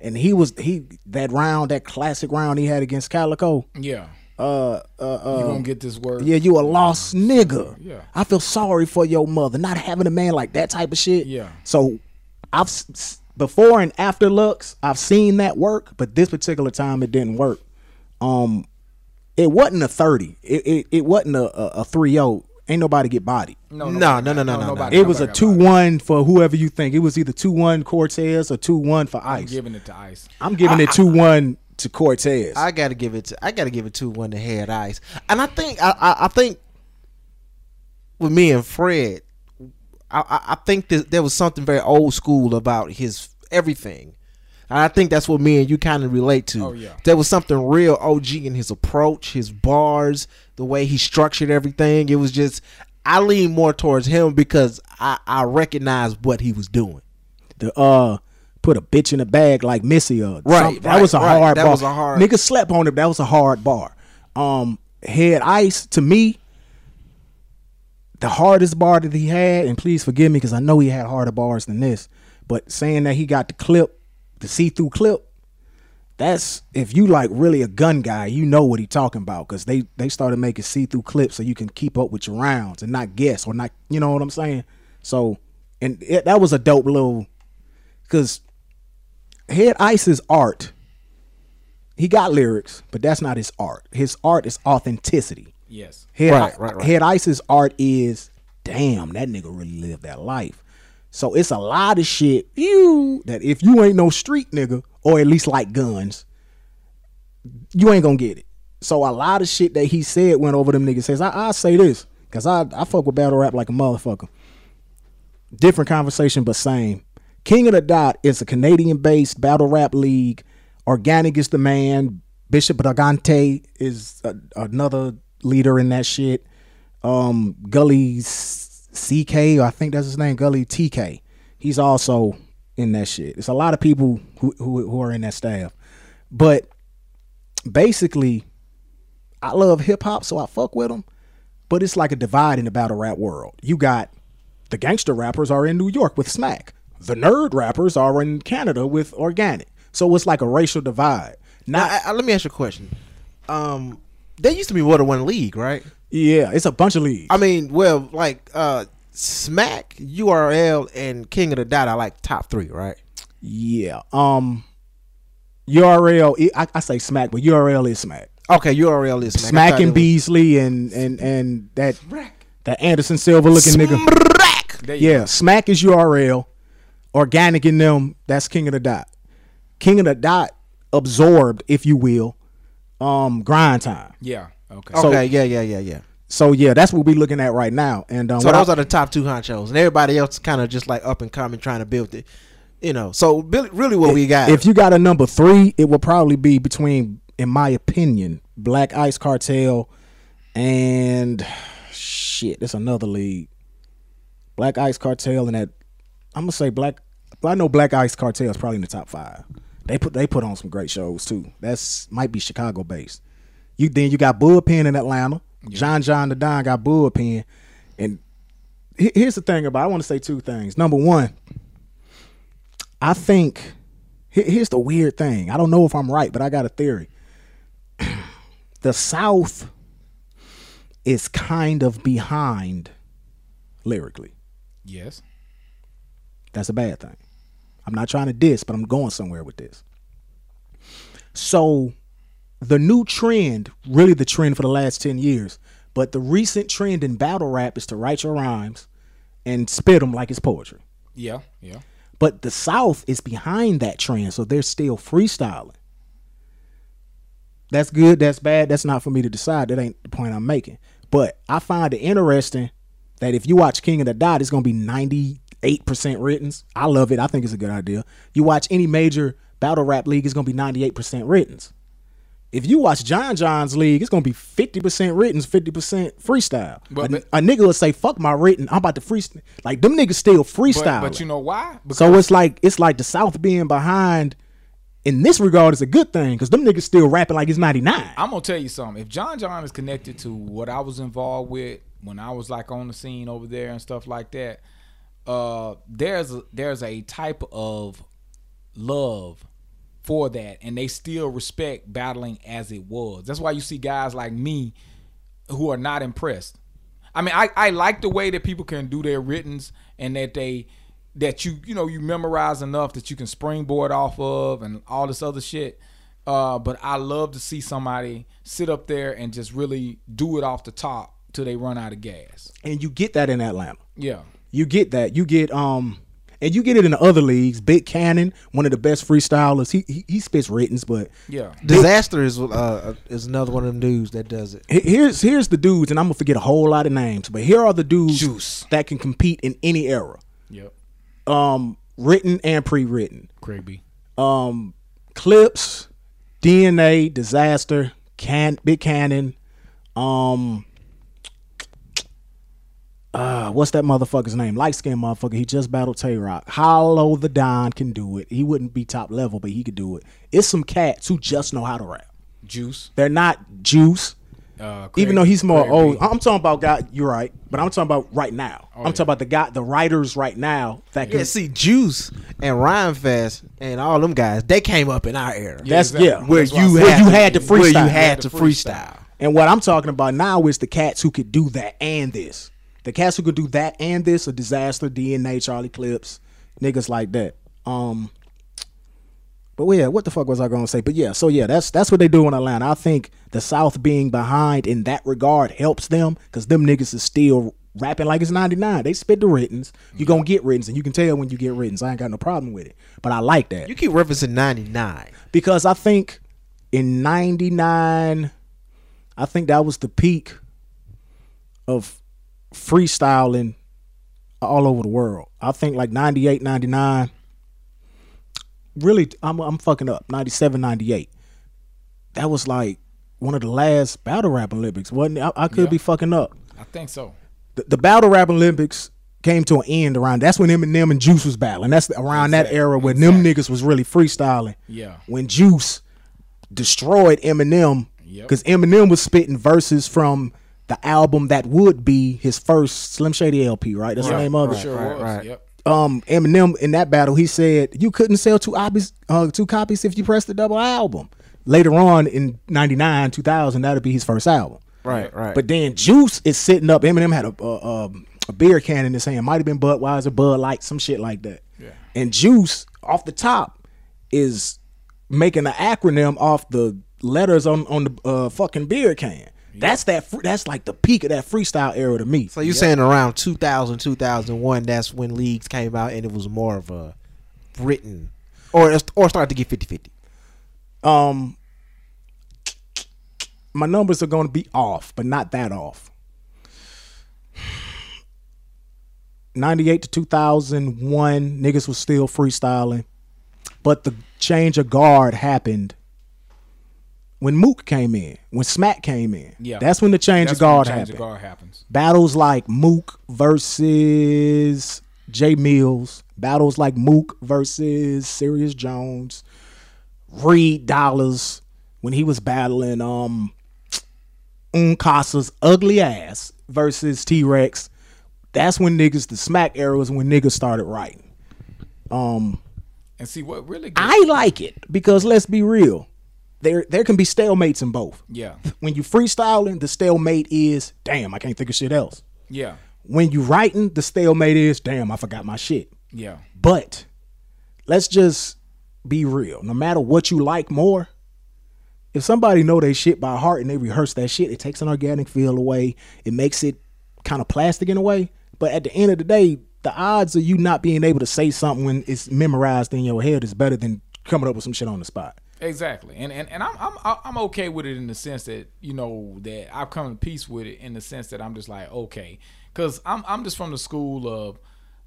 H: And he was he that round, that classic round he had against Calicoe.
F: Yeah.
H: Uh, uh, uh, You
F: gonna get this word?
H: yeah, you a lost nigga.
F: Yeah.
H: I feel sorry for your mother not having a man like that type of shit.
F: Yeah.
H: So I've s- s- before and after Lux, I've seen that work, but this particular time it didn't work. Um, it wasn't a thirty. It it, it wasn't a a, a three zero. Ain't nobody get bodied.
F: No,
B: No, no, no, no, no, no.
F: nobody-
H: It was a two one for whoever you think. It was either two one Cortez or two one for
F: I'm
H: Ice.
F: giving it to Ice.
H: I'm giving it two one to Cortez.
B: I gotta give it to I gotta give it two one to head ice. And I think I I, I think with me and Fred, I I, I think that there was something very old school about his everything. And I think that's what me and you kind of relate to.
F: Oh, yeah.
B: There was something real OG in his approach, his bars, the way he structured everything. It was just I lean more towards him because I, I recognize what he was doing.
H: the uh put a bitch in a bag like Missy or
B: Right,
H: something. That
B: right,
H: was a
B: right.
H: hard
B: That
H: bar.
B: was a hard-
H: Niggas slept on it. That was a hard bar. Um, Head Ice to me, the hardest bar that he had, and please forgive me because I know he had harder bars than this. But saying that he got the clip, the see through clip, that's if you like really a gun guy, you know what he talking about because they they started making see through clips so you can keep up with your rounds and not guess or not, you know what I'm saying? So, and it, that was a dope little because Head Ice's art, he got lyrics, but that's not his art. His art is authenticity.
F: Yes.
H: Head,
B: Right, right, right.
H: Head Ice's art is, damn, that nigga really lived that life. So it's a lot of shit you that if you ain't no street nigga or at least like guns, you ain't gonna get it. So a lot of shit that he said went over them niggas says. I I say this because I I fuck with battle rap like a motherfucker. Different conversation, but same. King of the Dot is a Canadian-based battle rap league. Organic is the man. Bishop Brigante is a, another leader in that shit. Um, Gully CK, I think that's his name, Gully TK. He's also in that shit. It's a lot of people who who, who are in that staff, but basically, I love hip hop, so I fuck with them. But it's like a divide in the battle rap world. You got the gangster rappers are in New York with Smack. The nerd rappers are in Canada with Organic. So it's like a racial divide.
B: Now,
H: Not
B: I, I- let me ask you a question. Um, there used to be more than one league, right?
H: yeah, it's a bunch of leagues.
B: I mean, well, like uh, Smack, URL, and King of the Dot are like top three, right?
H: yeah. Um URL I, I say Smack, but URL is Smack.
B: Okay, URL is Smack.
H: Smack and
B: it was-
H: Beasley and and and that that Anderson Silva looking nigga.
B: Smack!
F: There you
H: Yeah, Smack is URL. Organic in them, that's King of the Dot. King of the Dot absorbed, if you will, um, grind time.
F: Yeah. Okay.
H: So-
B: Okay, yeah, yeah, yeah, yeah.
H: So yeah, that's what we're looking at right now. And um,
B: So those
H: I-
B: are the top two honchos, and everybody else kind of just like up and coming, trying to build it. You know, so really, really what we got.
H: If you got a number three, it will probably be between, in my opinion, Black Ice Cartel and shit. It's another league. Black Ice Cartel and that. I'm gonna say Black. I know Black Ice Cartel is probably in the top five. They put they put on some great shows too. That's might be Chicago based. You then you got Bullpen in Atlanta. John John the Don got Bullpen, and here's the thing about. I want to say two things. Number one, I think here's the weird thing. I don't know if I'm right, but I got a theory. the South is kind of behind lyrically.
F: Yes.
H: That's a bad thing. I'm not trying to diss, but I'm going somewhere with this. So, the new trend, really the trend for the last 10 years, but the recent trend in battle rap is to write your rhymes and spit them like it's poetry.
F: Yeah. Yeah.
H: But the South is behind that trend, so they're still freestyling. That's good, that's bad, that's not for me to decide. That ain't the point I'm making. But I find it interesting that if you watch King of the Dot, it's gonna be 98% written. I love it. I think it's a good idea. You watch any major battle rap league, it's gonna be 98% written. If you watch John John's league, it's gonna be fifty percent written, fifty percent freestyle.
F: But-
H: a,
F: but-
H: a nigga will say, "Fuck my written, I'm about to freestyle." Like them niggas still
F: But,
H: freestyle.
F: but you know why?
H: so it's like it's like the South being behind. In this regard, is a good thing because them niggas still rapping like it's ninety nine.
F: I'm gonna tell you something. If John John is connected to what I was involved with when I was like on the scene over there and stuff like that, uh, there's a, there's a type of love for that, and they still respect battling as it was. That's why you see guys like me who are not impressed. I mean, I, I like the way that people can do their writtens and that they that you you know you memorize enough that you can springboard off of and all this other shit. Uh, but I love to see somebody sit up there and just really do it off the top till they run out of gas.
H: and you get that in Atlanta.
F: Yeah.
H: You get that. You get um, and you get it in the other leagues. Big Cannon, one of the best freestylers. He he, he spits writtens, but
F: Yeah.
B: Disaster is uh, is another one of them dudes that does it.
H: here's here's the dudes, and I'm gonna forget a whole lot of names, but here are the dudes
B: Juice.
H: that can compete in any era,
F: Yep.
H: um, written and pre-written.
F: Craig B.
H: Um, Clips, DNA, Disaster, Can Big Cannon, um. Uh, what's that motherfucker's name? Light skinned motherfucker. He just battled Tay Roc. Hollow Da Don can do it. He wouldn't be top level, but he could do it. It's some cats who just know how to rap.
F: Juice.
H: They're not juice.
F: Uh,
H: even though he's more
F: Craig
H: old.
F: B.
H: I'm talking about guy. You're right, but I'm talking about right now. I'm
F: yeah.
H: talking about the guy, the writers right now that can.
B: Yeah, see, Juice and Rhymefest and all them guys, they came up in our era.
H: That's
F: exactly.
H: yeah.
B: where
F: That's why
B: you
F: said-
B: had
H: you had to
B: where you
H: freestyle.
B: had to
F: to
B: freestyle.
H: And what I'm talking about now is the cats who could do that and this. The cats who could do that and this, a disaster, DNA, Charlie Clips, niggas like that. Um, but yeah, what the fuck was I gonna say? But yeah, so yeah, that's that's what they do in Atlanta. I think the South being behind in that regard helps them because them niggas is still rapping like it's 99. They spit the writtens. You gonna get writtens, and you can tell when you get writtens. I ain't got no problem with it. But I like that
B: You keep referencing 99.
H: because I think in '99, I think that was the peak of freestyling all over the world. I think like 98, 99. Really, I'm, I'm fucking up. 97, 98. That was like one of the last battle rap Olympics, wasn't it? I, I could
F: Yeah.
H: be fucking up.
F: I think so.
H: The, the battle rap Olympics came to an end around. That's when Eminem and Juice was battling. That's around that
F: Exactly,
H: era when them niggas was really freestyling
F: Yeah.
H: when Juice destroyed Eminem
F: Yep.
H: because Eminem was spitting verses from the album that would be his first Slim Shady LP, right? That's the name of it.
F: Sure
B: right,
F: was.
B: right.
F: Yep.
H: Um, Eminem in that battle, he said you couldn't sell two copies, uh, two copies if you pressed the double album. Later on in '99, 2000, that'd be his first album.
B: Right, right.
H: But then Juice is sitting up. Eminem had a a, um, a beer can in his hand. Might have been Budweiser, Bud Light, some shit like that.
F: Yeah.
H: And Juice off the top is making an acronym off the letters on on the uh, fucking beer can. That's that. fr- That's like the peak of that freestyle era to me.
B: so you're saying around 2000, 2001, that's when leagues came out and it was more of a written or or started to get 50 50.
H: Um, my numbers are going to be off, but not that off. 98 to 2001, niggas was still freestyling. But the change of guard happened when Mook came in, when Smack came in.
F: Yeah.
H: That's when the change
F: That's
H: of
F: when the
H: guard
F: change
H: happened.
F: of guard happens.
H: Battles like Mook versus Jae Millz. Battles like Mook versus Serius Jones. Reed Dollaz when he was battling um Uncasa's ugly ass versus T Rex. That's when niggas the smack era was when niggas started writing. Um
F: And see what really. Gets,
H: I like it because let's be real. There there can be stalemates in both.
F: yeah.
H: When you freestyling, the stalemate is damn, I can't think of shit else.
F: Yeah.
H: When you writing, the stalemate is damn, I forgot my shit.
F: Yeah.
H: But let's just be real. No matter what you like more, if somebody know they shit by heart and they rehearse that shit, it takes an organic feel away. It makes it kind of plastic in a way. But at the end of the day, the odds of you not being able to say something when it's memorized in your head is better than coming up with some shit on the spot.
F: Exactly, and and and I'm I'm I'm okay with it in the sense that you know that I've come to peace with it in the sense that I'm just like okay, because I'm I'm just from the school of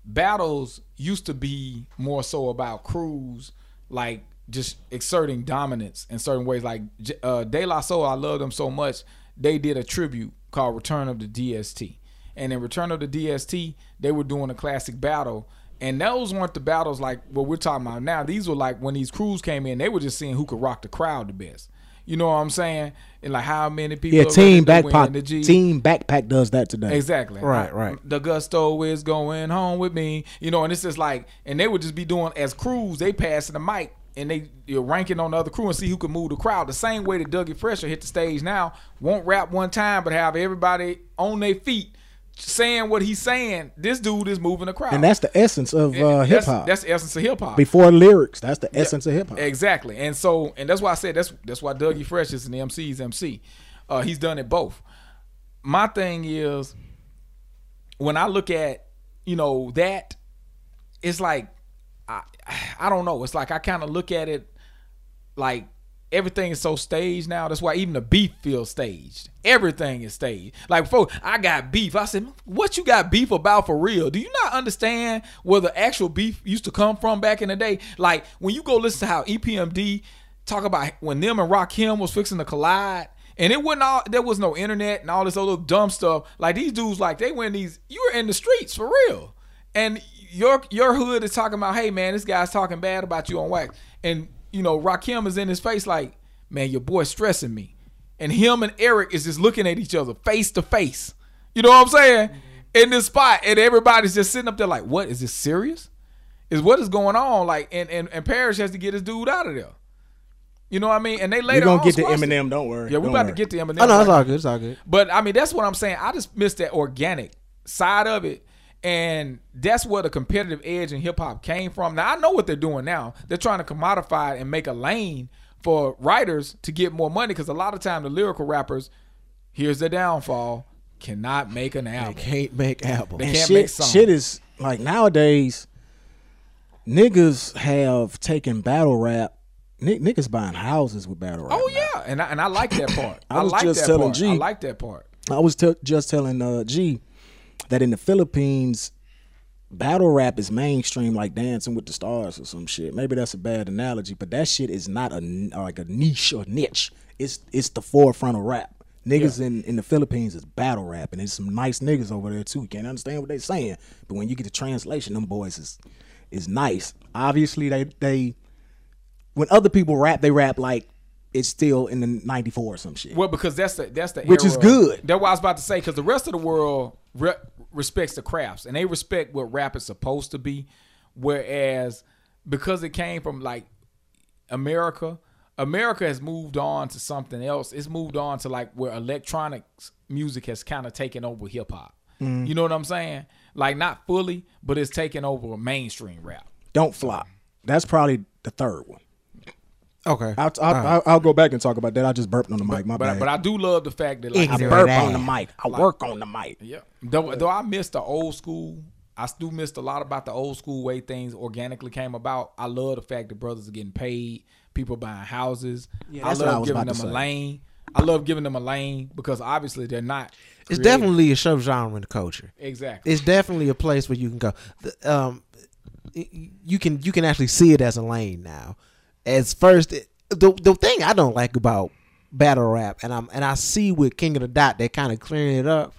F: battles used to be more so about crews like just exerting dominance in certain ways. Like uh, De La Soul, I love them so much. They did a tribute called Return of the DST, and in Return of the DST, they were doing a classic battle. And those weren't the battles like what we're talking about now. These were like when these crews came in, they were just seeing who could rock the crowd the best. You know what I'm saying? And like how many people
H: Yeah, team
F: ready to win
H: backpack.
F: the G.
H: Team backpack does that today.
F: Exactly.
B: Right, right.
F: The gusto is going home with me. You know, and it's just like, and they would just be doing as crews, they passing the mic and they you're ranking on the other crew and see who can move the crowd. The same way that Dougie Fresher hit the stage now, won't rap one time, but have everybody on their feet saying what he's saying. This dude is moving the crowd.
H: And that's the essence of uh, hip hop.
F: That's the essence of hip hop.
H: Before lyrics, that's the essence of hip hop.
F: Exactly. And so and that's why I said that's that's why Dougie Fresh is an MC's MC. Uh, he's done it both. My thing is when I look at, you know, that, it's like I I don't know. It's like I kind of look at it like everything is so staged now. That's why even the beef feels staged. Everything is staged. Like before, I got beef. I said, "What you got beef about for real? Do you not understand where the actual beef used to come from back in the day? Like when you go listen to how EPMD talk about when them and Rakim was fixing to collide." And it wasn't all there was no internet and all this other dumb stuff. Like these dudes, like they went these you were in the streets for real. And your your hood is talking about, hey man, this guy's talking bad about you on wax. And you know, Rakim is in his face like, man, your boy's stressing me. And him and Eric is just looking at each other face to face. You know what I'm saying? Mm-hmm. In this spot. And everybody's just sitting up there like, what? Is this serious? Is what is going on? Like, and, and, and Parrish has to get his dude out of there. You know what I mean? And they later
H: We're gonna
F: on
H: get to
F: squashed it.
H: Eminem. Don't worry.
F: Yeah, we're about
H: worry.
F: to get to Eminem.
B: Oh no, it's all good. It's all good.
F: but I mean, that's what I'm saying. I just missed that organic side of it. And that's where the competitive edge in hip hop came from. Now I know what they're doing now. They're trying to commodify it and make a lane for writers to get more money because a lot of time the lyrical rappers, here's the downfall, cannot make an
B: They
F: album.
B: can't make albums.
F: They
H: And
F: can't
H: shit,
F: make songs.
H: shit is like nowadays. Niggas have taken battle rap. Niggas buying houses with battle rap.
F: Oh
H: now.
F: yeah, and I, and I like that part.
H: I
F: I,
H: was
F: like
H: just
F: that
H: telling
F: part.
H: G-
F: I like that part.
H: I was t- just telling uh, G that in the Philippines, battle rap is mainstream like Dancing with the Stars or some shit. Maybe that's a bad analogy, but that shit is not a like a niche or niche. It's it's the forefront of rap. Niggas in, in the Philippines is battle rap, and there's some nice niggas over there too. You can't understand what they're saying, but when you get the translation, them boys is is nice. Obviously, they they when other people rap, they rap like it's still in the '94 or some shit.
F: Well, because that's the that's the
H: Which is good.
F: That's what I was about to say. Because the rest of the world re- respects the crafts and they respect what rap is supposed to be, whereas because it came from like America, America has moved on to something else. It's moved on to like where electronics music has kind of taken over hip hop.
H: Mm-hmm.
F: You know what I'm saying? Like not fully, but it's taken over mainstream rap.
H: Don't flop. That's probably the third one.
B: Okay.
H: I'll, I'll, I'll, I'll go back and talk about that. I just burped on the mic. My
F: But
H: bad.
F: but I do love the fact that like
H: I burp on the mic. I work on the mic.
F: Yeah. Though, though I missed the old school, I still missed a lot about the old school way things organically came about. I love the fact that brothers are getting paid, people buying houses.
H: Yeah,
F: I
H: that's what I
F: love
H: was
F: giving
H: about
F: them
H: to
F: a lane. I love giving them a lane because obviously they're not.
B: It's
F: creative.
B: definitely a subgenre in the culture.
F: exactly.
B: It's definitely a place where you can go. The, um, you can you can actually see it as a lane now. As first, the the thing I don't like about battle rap, and I'm and I see with King of the Dot, they kind of clearing it up.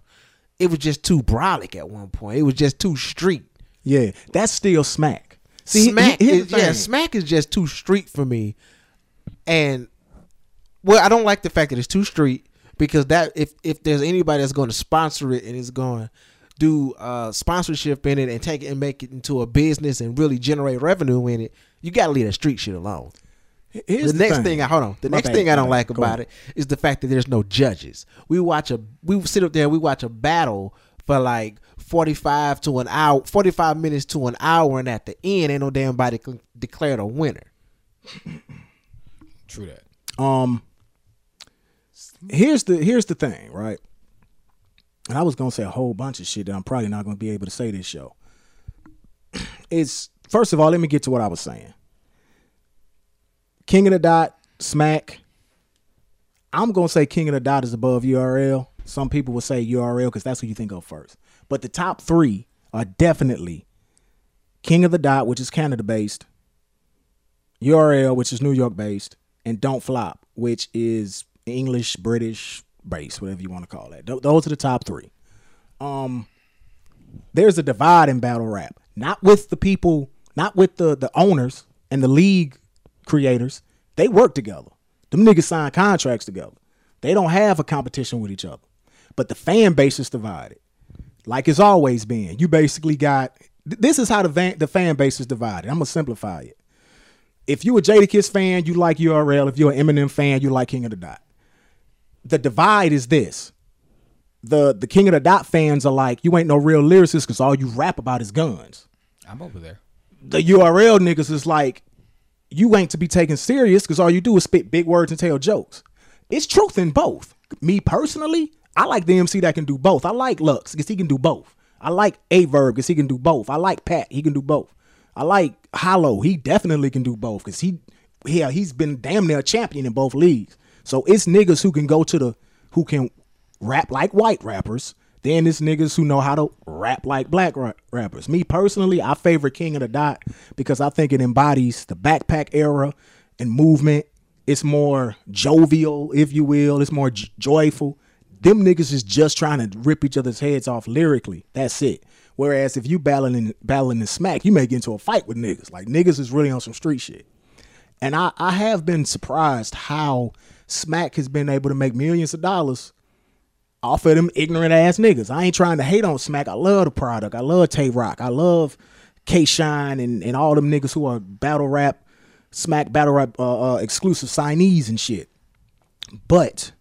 B: It was just too brolic at one point. It was just too street.
H: Yeah, that's still smack. See,
B: Smack
H: he-
B: is yeah. Smack is just too street for me. And well, I don't like the fact that it's too street because that if if there's anybody that's going to sponsor it and is going to do uh sponsorship in it and take it and make it into a business and really generate revenue in it, you got to leave that street shit alone.
H: Here's
B: the next thing. I hold on. The
H: My
B: next
H: bad,
B: thing I don't
H: bad.
B: like about it is the fact that there's no judges. We watch a we sit up there. And we watch a battle for like forty five to an hour, forty five minutes to an hour, and at the end, ain't no damn body cl- declared a winner.
F: True that.
H: Um, here's the here's the thing, right? And I was gonna say a whole bunch of shit that I'm probably not gonna be able to say this show. It's first of all, let me get to what I was saying. King of the Dot, Smack. I'm gonna say King of the Dot is above URL. Some people will say URL because that's who you think of first. But the top three are definitely King of the Dot, which is Canada based, URL, which is New York based, and Don't Flop, which is English, British based, whatever you want to call that. Th- those are the top three. Um, there's a divide in battle rap, not with the people, not with the the owners and the league creators. They work together. Them niggas sign contracts together. They don't have a competition with each other. But the fan base is divided, like it's always been. You basically got this is how the van, the fan base is divided. I'm gonna simplify it. If you a Jadakiss fan, you like URL. If you're an Eminem fan, you like King of the Dot. The divide is this: the the King of the Dot fans are like, you ain't no real lyricist because all you rap about is guns.
F: I'm over there.
H: The URL niggas is like, you ain't to be taken serious because all you do is spit big words and tell jokes. It's truth in both. Me personally, I like the MC that can do both. I like Lux because he can do both. I like Aye Verb because he can do both. I like Pat, he can do both. I like Hollow, he definitely can do both because he, yeah, he's been damn near a champion in both leagues. So it's niggas who can go to the, who can rap like white rappers. Then it's niggas who know how to rap like black ra- rappers. Me personally, I favor King of the Dot because I think it embodies the backpack era and movement. It's more jovial, if you will. It's more j- joyful. Them niggas is just trying to rip each other's heads off lyrically. That's it. Whereas if you battling battling the smack, you may get into a fight with niggas. Like niggas is really on some street shit. And I, I have been surprised how Smack has been able to make millions of dollars off of them ignorant ass niggas. I ain't trying to hate on Smack. I love the product. I love Tay Roc. I love K Shine and, and all them niggas who are battle rap, Smack battle rap uh, uh, exclusive signees and shit. But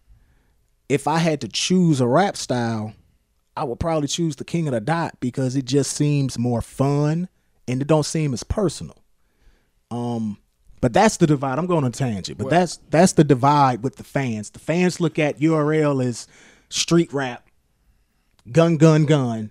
H: if I had to choose a rap style, I would probably choose the King of the Dot because it just seems more fun and it don't seem as personal. Um, but that's the divide. I'm going on a tangent, but that's that's the divide with the fans. The fans look at URL as street rap, gun, gun, gun,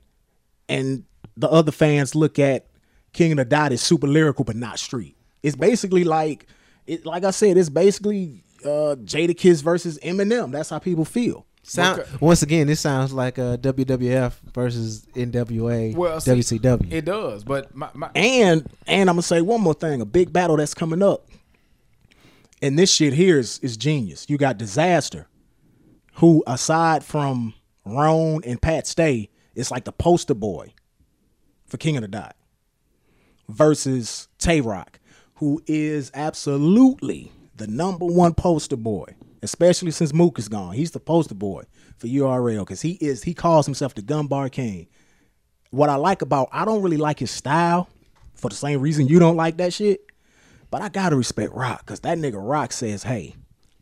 H: and the other fans look at King of the Dot as super lyrical but not street. It's basically like it. Like I said, it's basically uh, Jadakiss versus Eminem. That's how people feel.
B: Sound once again, this sounds like uh, WWF versus NWA,
F: Well, see,
B: WCW.
F: It does, but my, my
H: And and I'm gonna say one more thing: a big battle that's coming up. And this shit here is is genius. You got Disaster, who aside from Rone and Pat Stay, is like the poster boy for King of the Dot. Versus Tay Roc, who is absolutely the number one poster boy, especially since Mook is gone. He's the poster boy for URL because he is he calls himself the Gunbar King what I like about I don't really like his style for the same reason you don't like that shit. But I gotta respect Roc because that nigga Roc says, "Hey,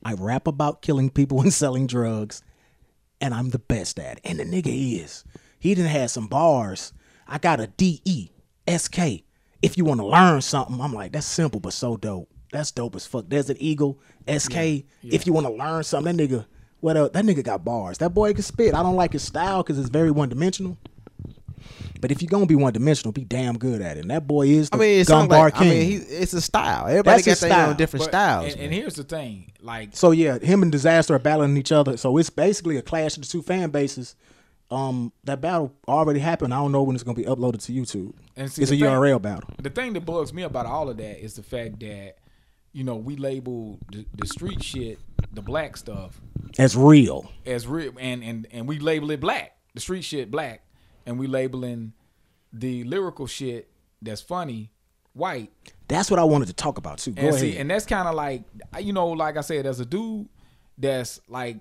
H: I rap about killing people and selling drugs, and I'm the best at it." And the nigga is. He didn't have some bars. I got a D E S K. If you want to learn something, I'm like, that's simple but so dope. That's dope as fuck. Desert Eagle SK. If you want to learn something, that nigga, what else? That nigga got bars. That boy can spit. I don't like his style because it's very one dimensional. But if you're gonna be one dimensional, be damn good at it. And that boy is the
B: I mean, it
H: gun
B: sounds
H: bar
B: like, I mean, he, it's a style. Everybody
H: That's
B: got their
H: style.
B: own different
F: but-
B: styles.
F: And, and here's the thing, like
H: so yeah, him and Disaster are battling each other. So it's basically a clash of the two fan bases. Um, that battle already happened. I don't know when it's gonna be uploaded to YouTube.
F: And see,
H: it's a
F: the thing-
H: URL battle.
F: the thing that bugs me about all of that is the fact that you know we label the, the street shit, the black stuff,
H: As real.
F: as real, and and and we label it black, the street shit black, and we labeling the lyrical shit that's funny white.
H: That's what I wanted to talk about too. Go
F: and
H: ahead.
F: see, and that's kind of like you know, like I said, as a dude that's like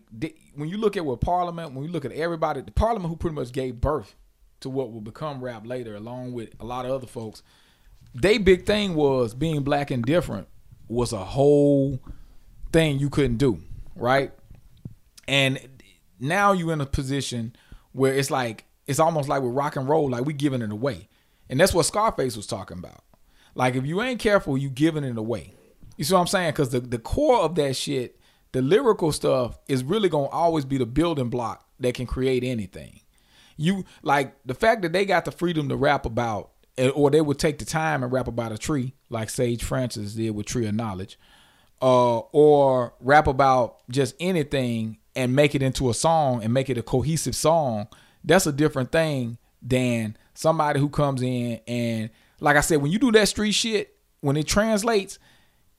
F: when you look at what Parliament, when you look at everybody, the Parliament who pretty much gave birth to what will become rap later, along with a lot of other folks, they big thing was being black and different was a whole thing you couldn't do, right? And now you're in a position where it's like it's almost like with rock and roll, like we giving it away, and that's what Scarface was talking about. Like if you ain't careful, you giving it away. You see what I'm saying? Because the the core of that shit, the lyrical stuff, is really gonna always be the building block that can create anything. You like the fact that they got the freedom to rap about, or they would take the time and rap about a tree, like Sage Francis did with Tree of Knowledge, uh, or rap about just anything and make it into a song and make it a cohesive song. That's a different thing than somebody who comes in and, like I said, when you do that street shit, when it translates,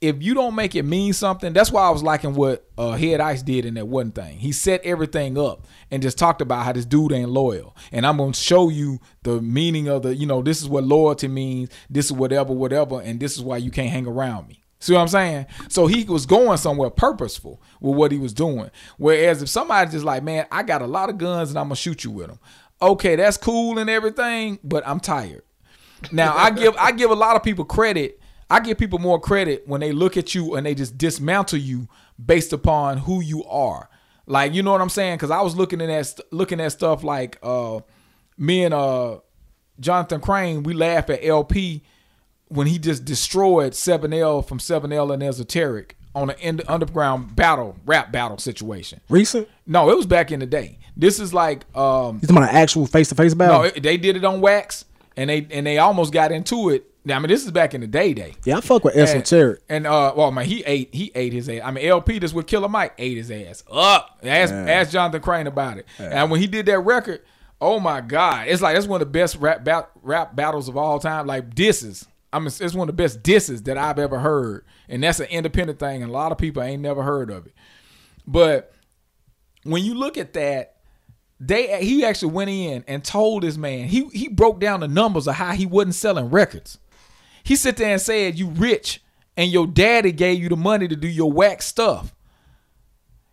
F: if you don't make it mean something, that's why I was liking what uh, Head Ice did in that one thing. He set everything up and just talked about how this dude ain't loyal. And I'm gonna show you the meaning of the, you know, this is what loyalty means, this is whatever, whatever, and this is why you can't hang around me. See what I'm saying? So he was going somewhere purposeful with what he was doing. Whereas if somebody just like, man, I got a lot of guns and I'm gonna shoot you with them. Okay, that's cool and everything, but I'm tired. Now I give I give a lot of people credit. I give people more credit when they look at you and they just dismantle you based upon who you are. Like you know what I'm saying? Because I was looking at st- looking at stuff like uh, me and uh, Jonathan Crane. We laugh at El-P when he just destroyed 7L from 7L and Esoteric on an underground battle rap battle situation.
H: Recent?
F: No, it was back in the day. This is like um,
H: You talking about an actual face to face battle?
F: no, it, they did it on wax, and they and they almost got into it. Now, I mean, this is back in the day, day.
H: yeah, I fuck with
F: And-
H: esoteric.
F: And, uh, well, man, he ate he ate his ass. I mean, El-P this with Killer Mike ate his ass up. Ask ask Jonathan Crane about it. And when he did that record, oh my god, it's like it's one of the best rap bat, rap battles of all time. Like disses. I mean, it's one of the best disses that I've ever heard, and that's an independent thing, and a lot of people ain't never heard of it. But when you look at that, they he actually went in and told this man he he broke down the numbers of how he wasn't selling records. He sit there and said, "You rich, and your daddy gave you the money to do your whack stuff."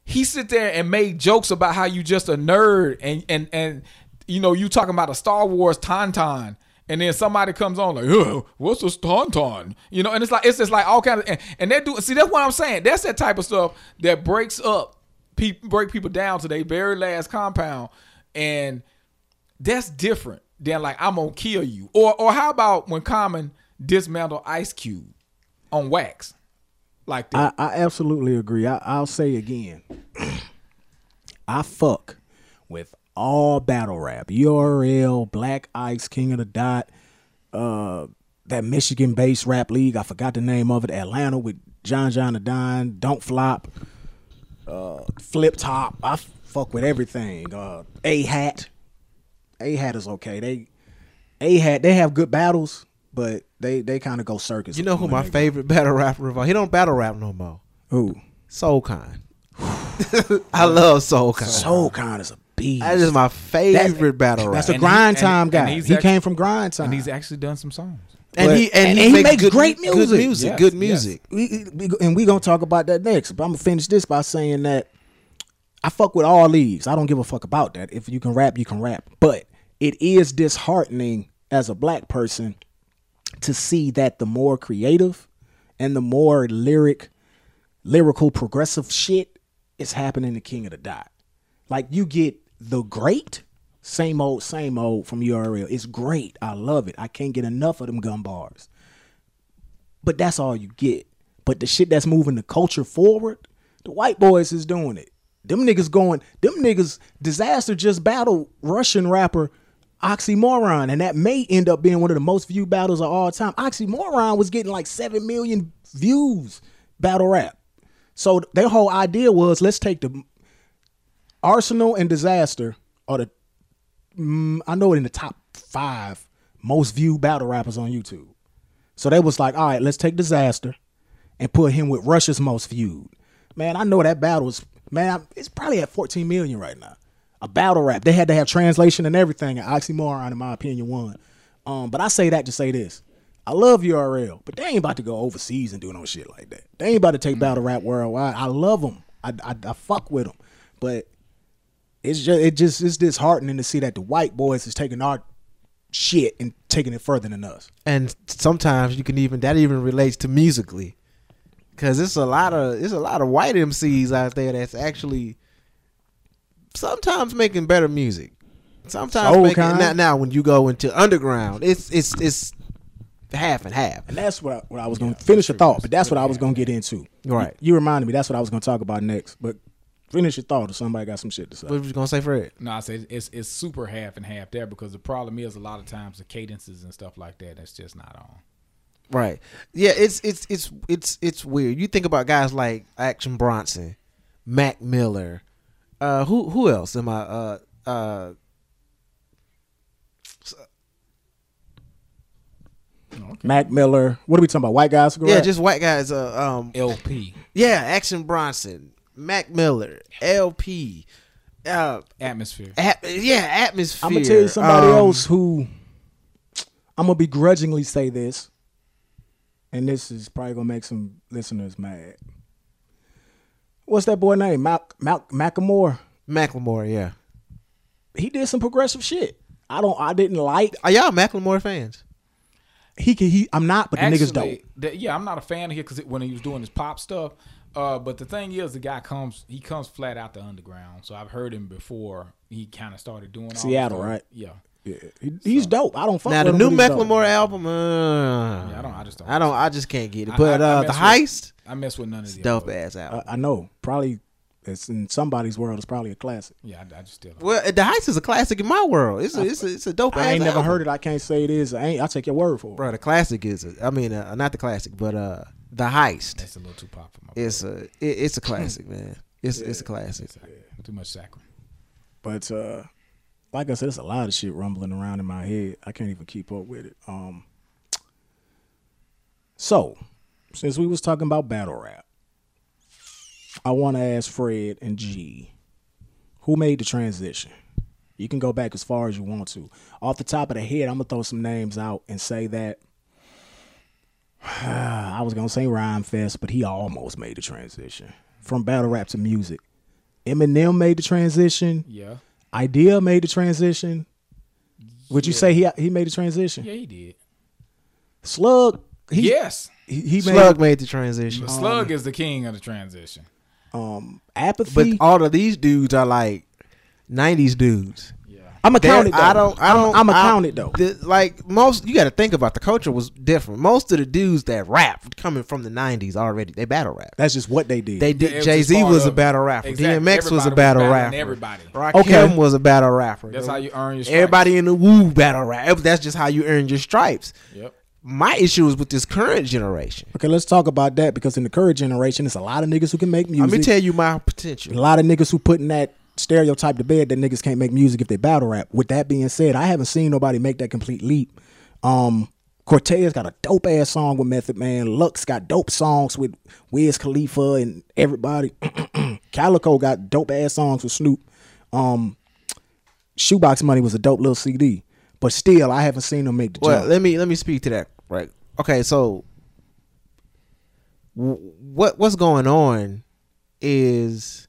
F: He sit there and made jokes about how you just a nerd, and and and you know you talking about a Star Wars tauntaun, and then somebody comes on like, "Oh, what's a tauntaun?" You know, and it's like it's just like all kind of and, and they do see that's what I'm saying. That's that type of stuff that breaks up people, break people down to their very last compound, and that's different than like I'm gonna kill you. Or or how about when Common dismantle Ice Cube on wax like that?
H: I, I absolutely agree. I, I'll say again, I fuck with all battle rap. URL, Black Ice, King of the Dot, uh, that Michigan based rap league. I forgot the name of it. Atlanta with John John Da Don, Don't Flop, uh, Flip Top. I fuck with everything. Uh, A Hat. A Hat is okay. They A Hat, they have good battles, but they they kind of go circus.
B: You know who my
H: they go-
B: favorite battle rapper of all? He don't battle rap no more.
H: Who?
B: Soul Khan. I love Soul Khan.
H: Soul Khan is a beast.
B: That is my favorite battle rapper.
H: That's
B: rapper.
H: a
F: And he-
H: grind
F: and-
H: time
F: and
H: guy.
F: he's
H: he
F: act-
H: came from grind time.
F: and he's actually done some songs.
B: and
H: But-
B: he and,
H: and
B: he,
H: he
B: makes,
H: makes
B: good,
H: great
B: Good
H: music.
B: music.
F: Yes,
B: good
F: yes.
B: music.
H: we, we- and we gonna talk about that next. But I'm gonna finish this by saying that I fuck with all these. I don't give a fuck about that. If you can rap, you can rap. But it is disheartening as a black person to see that the more creative and the more lyric, lyrical, progressive shit is happening to King of the Dot. Like you get the great, same old, same old from URL. It's great. I love it. I can't get enough of them gun bars. But that's all you get. But the shit that's moving the culture forward, the white boys is doing it. Them niggas going, them niggas, disaster just battled Russian rapper Oxxxymiron, and that may end up being one of the most viewed battles of all time. Oxxxymiron was getting like seven million views battle rap. So their whole idea was let's take the Arsonal and Disaster are the mm, I know it in the top five most viewed battle rappers on YouTube. So they was like, all right, let's take Disaster and put him with Russia's most viewed. Man, I know that battle is man, it's probably at 14 million right now. A battle rap. They had to have translation and everything, and Oxxxymiron, in my opinion, won. Um, but I say that to say this. I love URL, but they ain't about to go overseas and do no shit like that. They ain't about to take battle rap worldwide. I love them. I, I, I fuck with them, but it's just it just it's disheartening to see that the white boys is taking our shit and taking it further than us.
B: and sometimes you can even that even relates to musically because it's a lot of it's a lot of white MCs out there that's actually sometimes making better music. Sometimes
H: Soul
B: making
H: kind.
B: now, now when you go into underground, it's it's it's half and half.
H: And that's what I, what I was going to finish your thought, but that's what I was going to get into.
B: Right.
H: You, you reminded me. That's what I was going to talk about next. But finish your thought if somebody got some shit to say.
B: What was you gonna say, Fred?
F: No, I said it's it's super half and half there because the problem is a lot of times the cadences and stuff like that that's just not on.
B: Right. Yeah, it's it's it's it's it's weird. You think about guys like Action Bronson, Mac Miller, uh who who else am I uh uh
H: Mac Miller. What are we talking about? White guys?
B: Yeah, just white guys. Uh, um,
F: El-P
B: yeah, Action Bronson, Mac Miller, El-P. Uh,
F: atmosphere.
B: at, yeah, atmosphere.
H: I'm gonna tell you somebody
B: Um,
H: else who I'm gonna begrudgingly say this, and this is probably gonna make some listeners mad. What's that boy name? Mac Mac Macklemore.
B: Macklemore. Yeah,
H: He did some progressive shit. I don't. I didn't like.
B: are y'all Macklemore fans?
H: He can. He. I'm not. But the niggas
F: don't. the- yeah, I'm not a fan of him because when he was doing his pop stuff. Uh, but the thing is, the guy comes he comes flat out the underground. So I've heard him before. He kind of started doing all
H: Seattle,
F: stuff.
H: right?
F: Yeah.
H: Yeah, he, he's dope. I don't fuck
B: Now
H: with
B: the
H: him,
B: new
H: but.
B: Macklemore album. Uh,
F: Yeah, I don't. I just don't.
B: I don't. I just can't get it.
F: I-
B: But
F: I- I
B: uh, the
F: mess with-
B: heist,
F: I mess with none of the
B: dope ass album.
H: I, I know. Probably it's in somebody's world. It's probably a classic.
F: Yeah, I, I just still.
B: well, the heist is a classic in my world. It's a, it's a, it's a dope.
H: I ain't never
B: album.
H: heard it. I can't say it is. I ain't. I take your word for it.
B: Bro, the classic is. A, I mean, uh, not the classic, but uh, the heist.
F: That's a little too pop for my.
B: It's a. It, it's a classic, man. It's it's a classic.
F: Too much saccharin.
H: But uh, like I said, there's a lot of shit rumbling around in my head. I can't even keep up with it. Um. So, since we was talking about battle rap, I want to ask Fred and G, who made the transition? You can go back as far as you want to. Off the top of the head, I'm gonna throw some names out and say that I was gonna say Rhymefest, but he almost made the transition from battle rap to music. Eminem made the transition.
F: Yeah.
H: Idea made the transition. Would you say he he made the transition?
F: Yeah, he did.
H: Slug. He,
F: yes.
H: He, he
B: Slug
H: made
B: made the transition.
F: Slug is the king of the transition.
H: um
B: But all of these dudes are like '90s dudes.
H: I'm gonna count it. Though.
B: I don't. I don't.
H: I'm gonna
B: I-
H: count it though.
B: the- like most, you got to think about the culture was different. Most of the dudes that rap coming from the '90s already, they battle rap.
H: That's just what they did.
B: They did.
F: was
B: Jay Z
F: part
B: was a battle rapper.
F: Exactly.
B: DMX was a battle
F: battling
B: rapper.
F: Everybody.
B: Rakim
H: Okay.
B: was a battle rapper.
F: That's how you earn your stripes.
B: Everybody in the Woo battle rap. That's just how you earn your stripes.
F: Yep.
B: My issue is with this current generation.
H: okay, let's talk about that because in the current generation, it's a lot of niggas who can make music.
B: Let me tell you my potential.
H: a lot of niggas who putting that stereotype to bed that niggas can't make music if they battle rap. With that being said, I haven't seen nobody make that complete leap. Um, Cortez got a dope ass song with Method Man. Lux got dope songs with Wiz Khalifa and everybody. Calicoe got dope ass songs with Snoop. Um, Shoebox Money was a dope little CD, but still, I haven't seen them make the
B: Well,
H: jump.
B: let me let me speak to that. Right. Okay. So, w- what what's going on is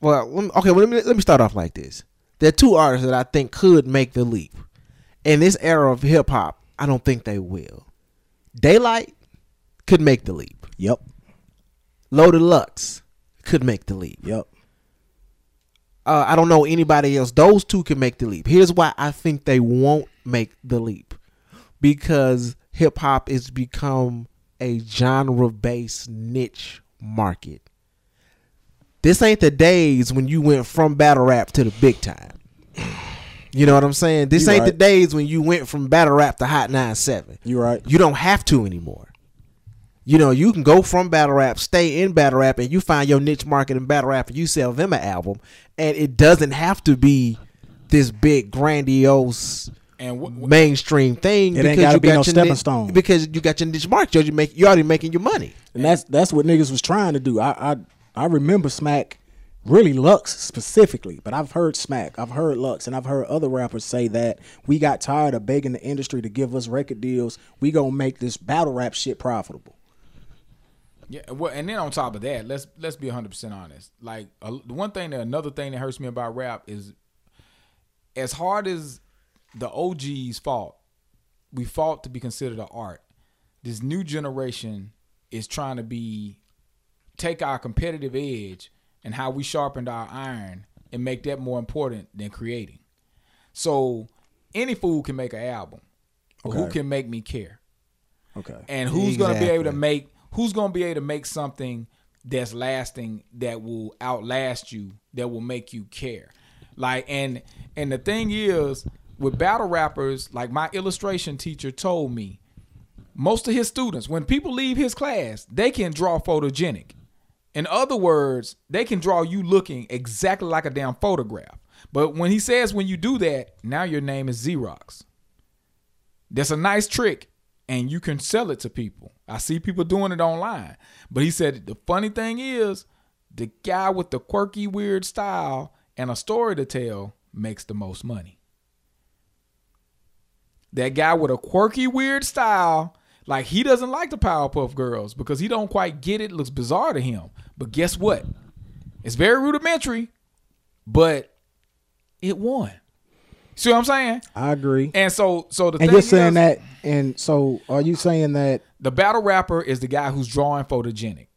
B: well. Okay. Well, let me let me start off like this. There are two artists that I think could make the leap in this era of hip hop. I don't think they will. Daylyt could make the leap.
H: Yep,
B: Loaded Lux could make the leap.
H: yep.
B: Uh, I don't know anybody else. Those two can make the leap. Here's why I think they won't make the leap because hip hop has become a genre based niche market. This ain't the days when you went from battle rap to the big time. You know what I'm saying? This
H: You
B: ain't the days when you went from battle rap to Hot 97.
H: You right.
B: You don't have to anymore. You know, you can go from battle rap, stay in battle rap, and you find your niche market in battle rap, and you sell them an album, and it doesn't have to be this big grandiose
F: And what, what-
B: mainstream thing.
H: It ain't gotta
B: you
H: be
B: got
H: no
B: your
H: stepping
B: niche-
H: stone.
B: Because you got your niche market, you make you already making your money.
H: And that's that's what niggas was trying to do. I I, I remember Smack, really Lux specifically, but I've heard Smack, I've heard Lux, and I've heard other rappers say that we got tired of begging the industry to give us record deals. We gonna make this battle rap shit profitable.
F: Yeah, well, and then on top of that, let's let's be 100 percent honest. Like uh, the one thing, that another thing that hurts me about rap is, as hard as the OGs fought, we fought to be considered an art. This new generation is trying to be take our competitive edge and how we sharpened our iron and make that more important than creating. So any fool can make an album, but who can make me care?
H: Okay.
F: and who's going to be able to make who's going to be able to make something that's lasting that will outlast you that will make you care like and and the thing is with battle rappers like my illustration teacher told me most of his students when people leave his class they can draw photogenic in other words they can draw you looking exactly like a damn photograph but when he says when you do that now your name is xerox That's a nice trick, and you can sell it to people. I see people doing it online. But he said the funny thing is, the guy with the quirky, weird style and a story to tell makes the most money. That guy with a quirky, weird style, like he doesn't like the Powerpuff Girls because he don't quite get it. Looks bizarre to him. But guess what? It's very rudimentary, but it won. See what I'm saying?
H: I agree.
F: And so, so the
H: And you're saying
F: is,
H: that, and so are you saying that
F: the battle rapper is the guy who's drawing photogenic.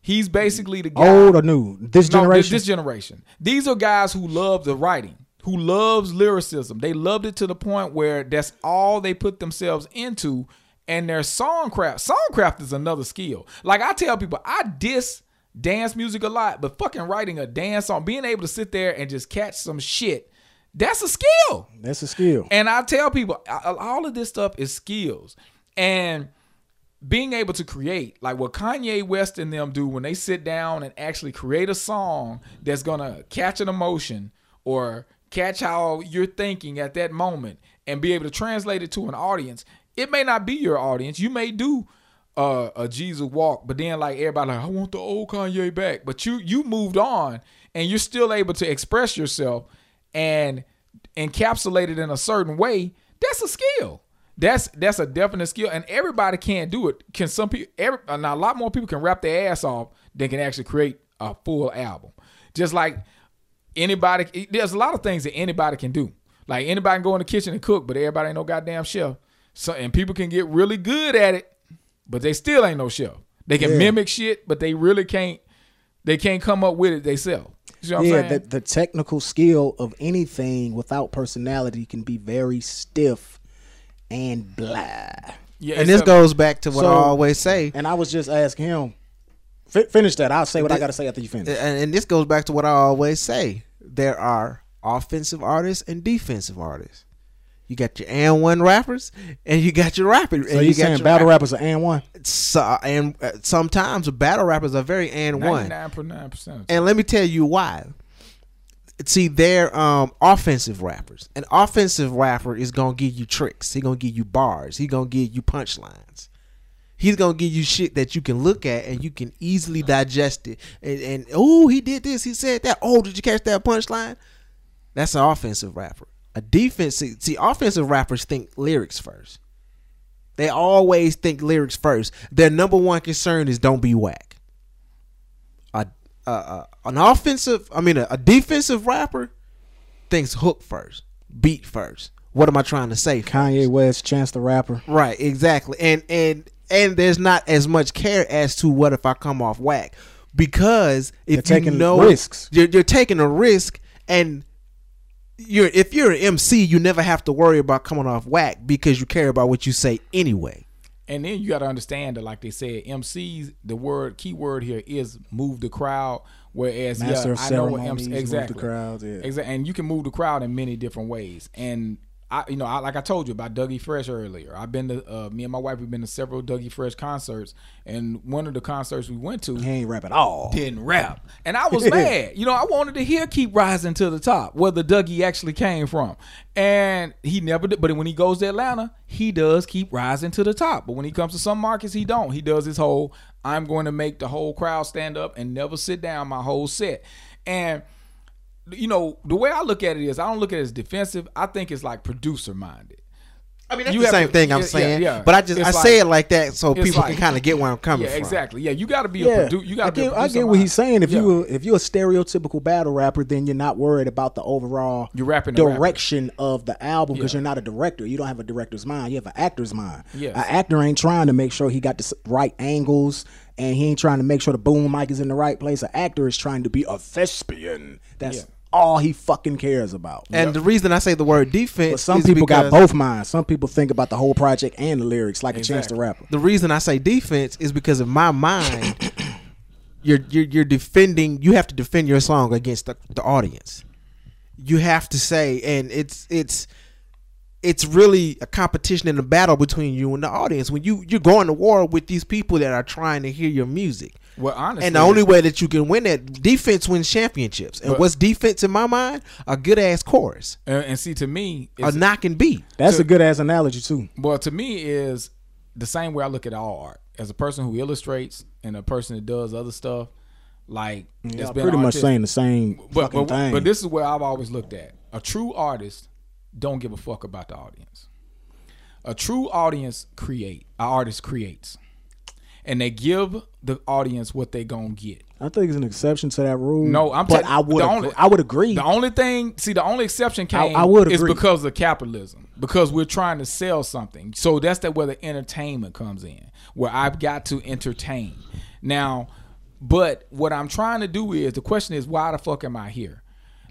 F: He's basically the guy.
H: old or new? This
F: No,
H: generation.
F: This, generation. These are guys who love the writing, who loves lyricism. They loved it to the point where that's all they put themselves into. And their songcraft. Songcraft is another skill. Like I tell people, I diss dance music a lot, but fucking writing a dance song, being able to sit there and just catch some shit, that's a skill.
H: That's a skill.
F: And I tell people, all of this stuff is skills. And being able to create, like what Kanye West and them do when they sit down and actually create a song that's gonna catch an emotion or catch how you're thinking at that moment and be able to translate it to an audience. It may not be your audience. You may do uh, a Jesus walk, but then like everybody like, I want the old Kanye back. But you you moved on and you're still able to express yourself and encapsulate it in a certain way. That's a skill. That's that's a definite skill, and everybody can't do it. Can some people? Every, uh, now a lot more people can rap their ass off than can actually create a full album. Just like anybody, there's a lot of things that anybody can do. Like anybody can go in the kitchen and cook, but everybody ain't no goddamn chef. So and people can get really good at it, but they still ain't no chef. They can
H: Yeah.
F: mimic shit, but they really can't. They can't come up with it themselves. You know
H: yeah, the, the technical skill of anything without personality can be very stiff and blah.
F: yeah,
B: And this
F: a-
B: goes back to what
H: So-
B: I always say.
H: And I was just asking him. Fi- finish that. I'll say what I got to say after you finish.
B: and, and this goes back to what I always say. There are offensive artists and defensive artists. You got your and one rappers, and you got your rappers.
H: So
B: and
H: you
B: you got
H: saying battle
B: rap-
H: rappers are and one?
B: So, and uh, sometimes battle rappers are very and one.
F: 99.9%.
B: And let me tell you why. See, they're um, offensive rappers. An offensive rapper is gonna give you tricks. He gonna give you bars. He gonna give you punchlines. He's gonna give you shit that you can look at and you can easily digest it. And, and oh, he did this. He said that. Oh, did you catch that punchline? That's an offensive rapper. A defensive. See, offensive rappers think lyrics first. They always think lyrics first. Their number one concern is don't be whack a, a, a an offensive, I mean, a, a defensive rapper thinks hook first, beat first. What am I trying to say?
H: Kanye West, Chance the Rapper.
B: Right, exactly. And and and there's not as much care as to what if I come off whack because if
H: They're
B: you
H: taking
B: know
H: risks.
B: you're, you're taking a risk and you're if you're an MC, you never have to worry about coming off whack because you care about what you say anyway.
F: And then you got to understand that, like they said, MCs, the word key word here is move the crowd. Whereas,
H: Master
F: yeah,
H: of
F: I know what
H: ceremonies,
F: MC
H: move the crowd, yeah.
F: exactly, and you can move the crowd in many different ways. And I, you know, I, like I told you about Dougie Fresh earlier. I've been to uh, me and my wife. We've been to several Dougie Fresh concerts, and one of the concerts we went to,
H: He ain't rap at all.
F: didn't rap. And I was mad. You know, I wanted to hear Keep Rising to the Top, where the Dougie actually came from. And he never did. But when he goes to Atlanta, he does keep rising to the top. But when he comes to some markets, he don't. He does his whole, I'm going to make the whole crowd stand up and never sit down my whole set. And you know, the way I look at it is I don't look at it as defensive. I think it's like producer minded.
B: I mean, that's
F: You
B: the same
F: to-
B: thing I'm
F: yeah,
B: saying.
F: yeah, yeah.
B: But I just
F: It's
B: I
F: like-
B: say it like that so people
F: like-
B: can kind of get where I'm coming from.
F: Yeah,
B: from.
F: exactly. Yeah, you got to be a
H: Yeah,
F: produ- You got to be. a
H: get, I
F: producer
H: get what he's saying. If
F: Yeah.
H: you if you're a stereotypical battle rapper, then you're not worried about the overall
F: You're rapping the rapper.
H: direction of the album because
F: Yeah.
H: you're not a director. You don't have a director's mind. You have an actor's mind.
F: Yes.
H: An actor ain't trying to make sure he got the right angles and he ain't trying to make sure the boom mic is in the right place. An actor is trying to be a thespian. That's
F: Yeah.
H: all he fucking cares about.
B: And the reason I say the word defense,
H: but some
B: is
H: people got both minds. Some people think about the whole project and the lyrics, like a Chance to
F: Exactly.
H: Rapper.
B: The reason I say defense is because of my mind. you're, you're you're defending. You have to defend your song against the, the audience. You have to say, and it's it's it's really a competition and a battle between you and the audience. When you you're going to war with these people that are trying to hear your music,
F: Well, honestly,
B: And the only way that you can win that defense wins championships. And
F: But-
B: what's defense in my mind? A good ass chorus,
F: and, and see to me,
B: a
F: knock
B: and beat.
H: That's
F: So-
H: a good ass analogy too.
F: well, to me is the same way I look at all art. As a person who illustrates and a person that does other stuff, like it's
H: Y'all
F: been
H: pretty much saying the same
F: but,
H: fucking
F: but,
H: thing.
F: but this is where I've always looked at. A true artist don't give a fuck about the audience. A true audience create. An artist creates. And they give the audience what they gonna get.
H: I think it's an exception to that rule.
F: No, I'm
H: but
F: telling-
H: I would
F: the
H: agree, I would agree.
F: The only thing, see, the only exception came
H: I would
F: is because of capitalism. Because we're trying to sell something. So that's that where the entertainment comes in, where I've got to entertain. Now, but what I'm trying to do is the question is why the fuck am I here?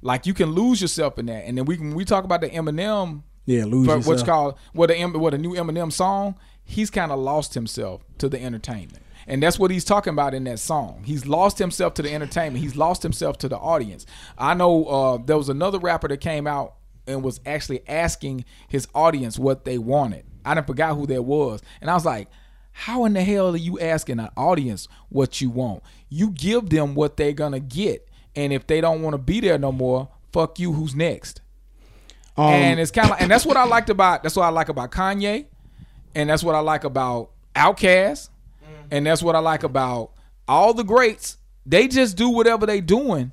F: Like you can lose yourself in that, and then we can we talk about the Eminem
H: yeah, lose
F: but
H: yourself.
F: what's called what the what a new Eminem song. He's kind of lost himself to the entertainment, and that's what he's talking about in that song. He's lost himself to the entertainment. He's lost himself to the audience. I know uh, there was another rapper that came out and was actually asking his audience what they wanted. I didn't forgot who that was, and I was like. How in the hell are you asking an audience what you want? You give them what they're gonna get, and if they don't want to be there no more, fuck you. Who's next?
H: Um,
F: and it's kind of and that's what I liked about that's what I like about Kanye, and that's what I like about Outkast, and that's what I like about all the greats. They just do whatever they doing,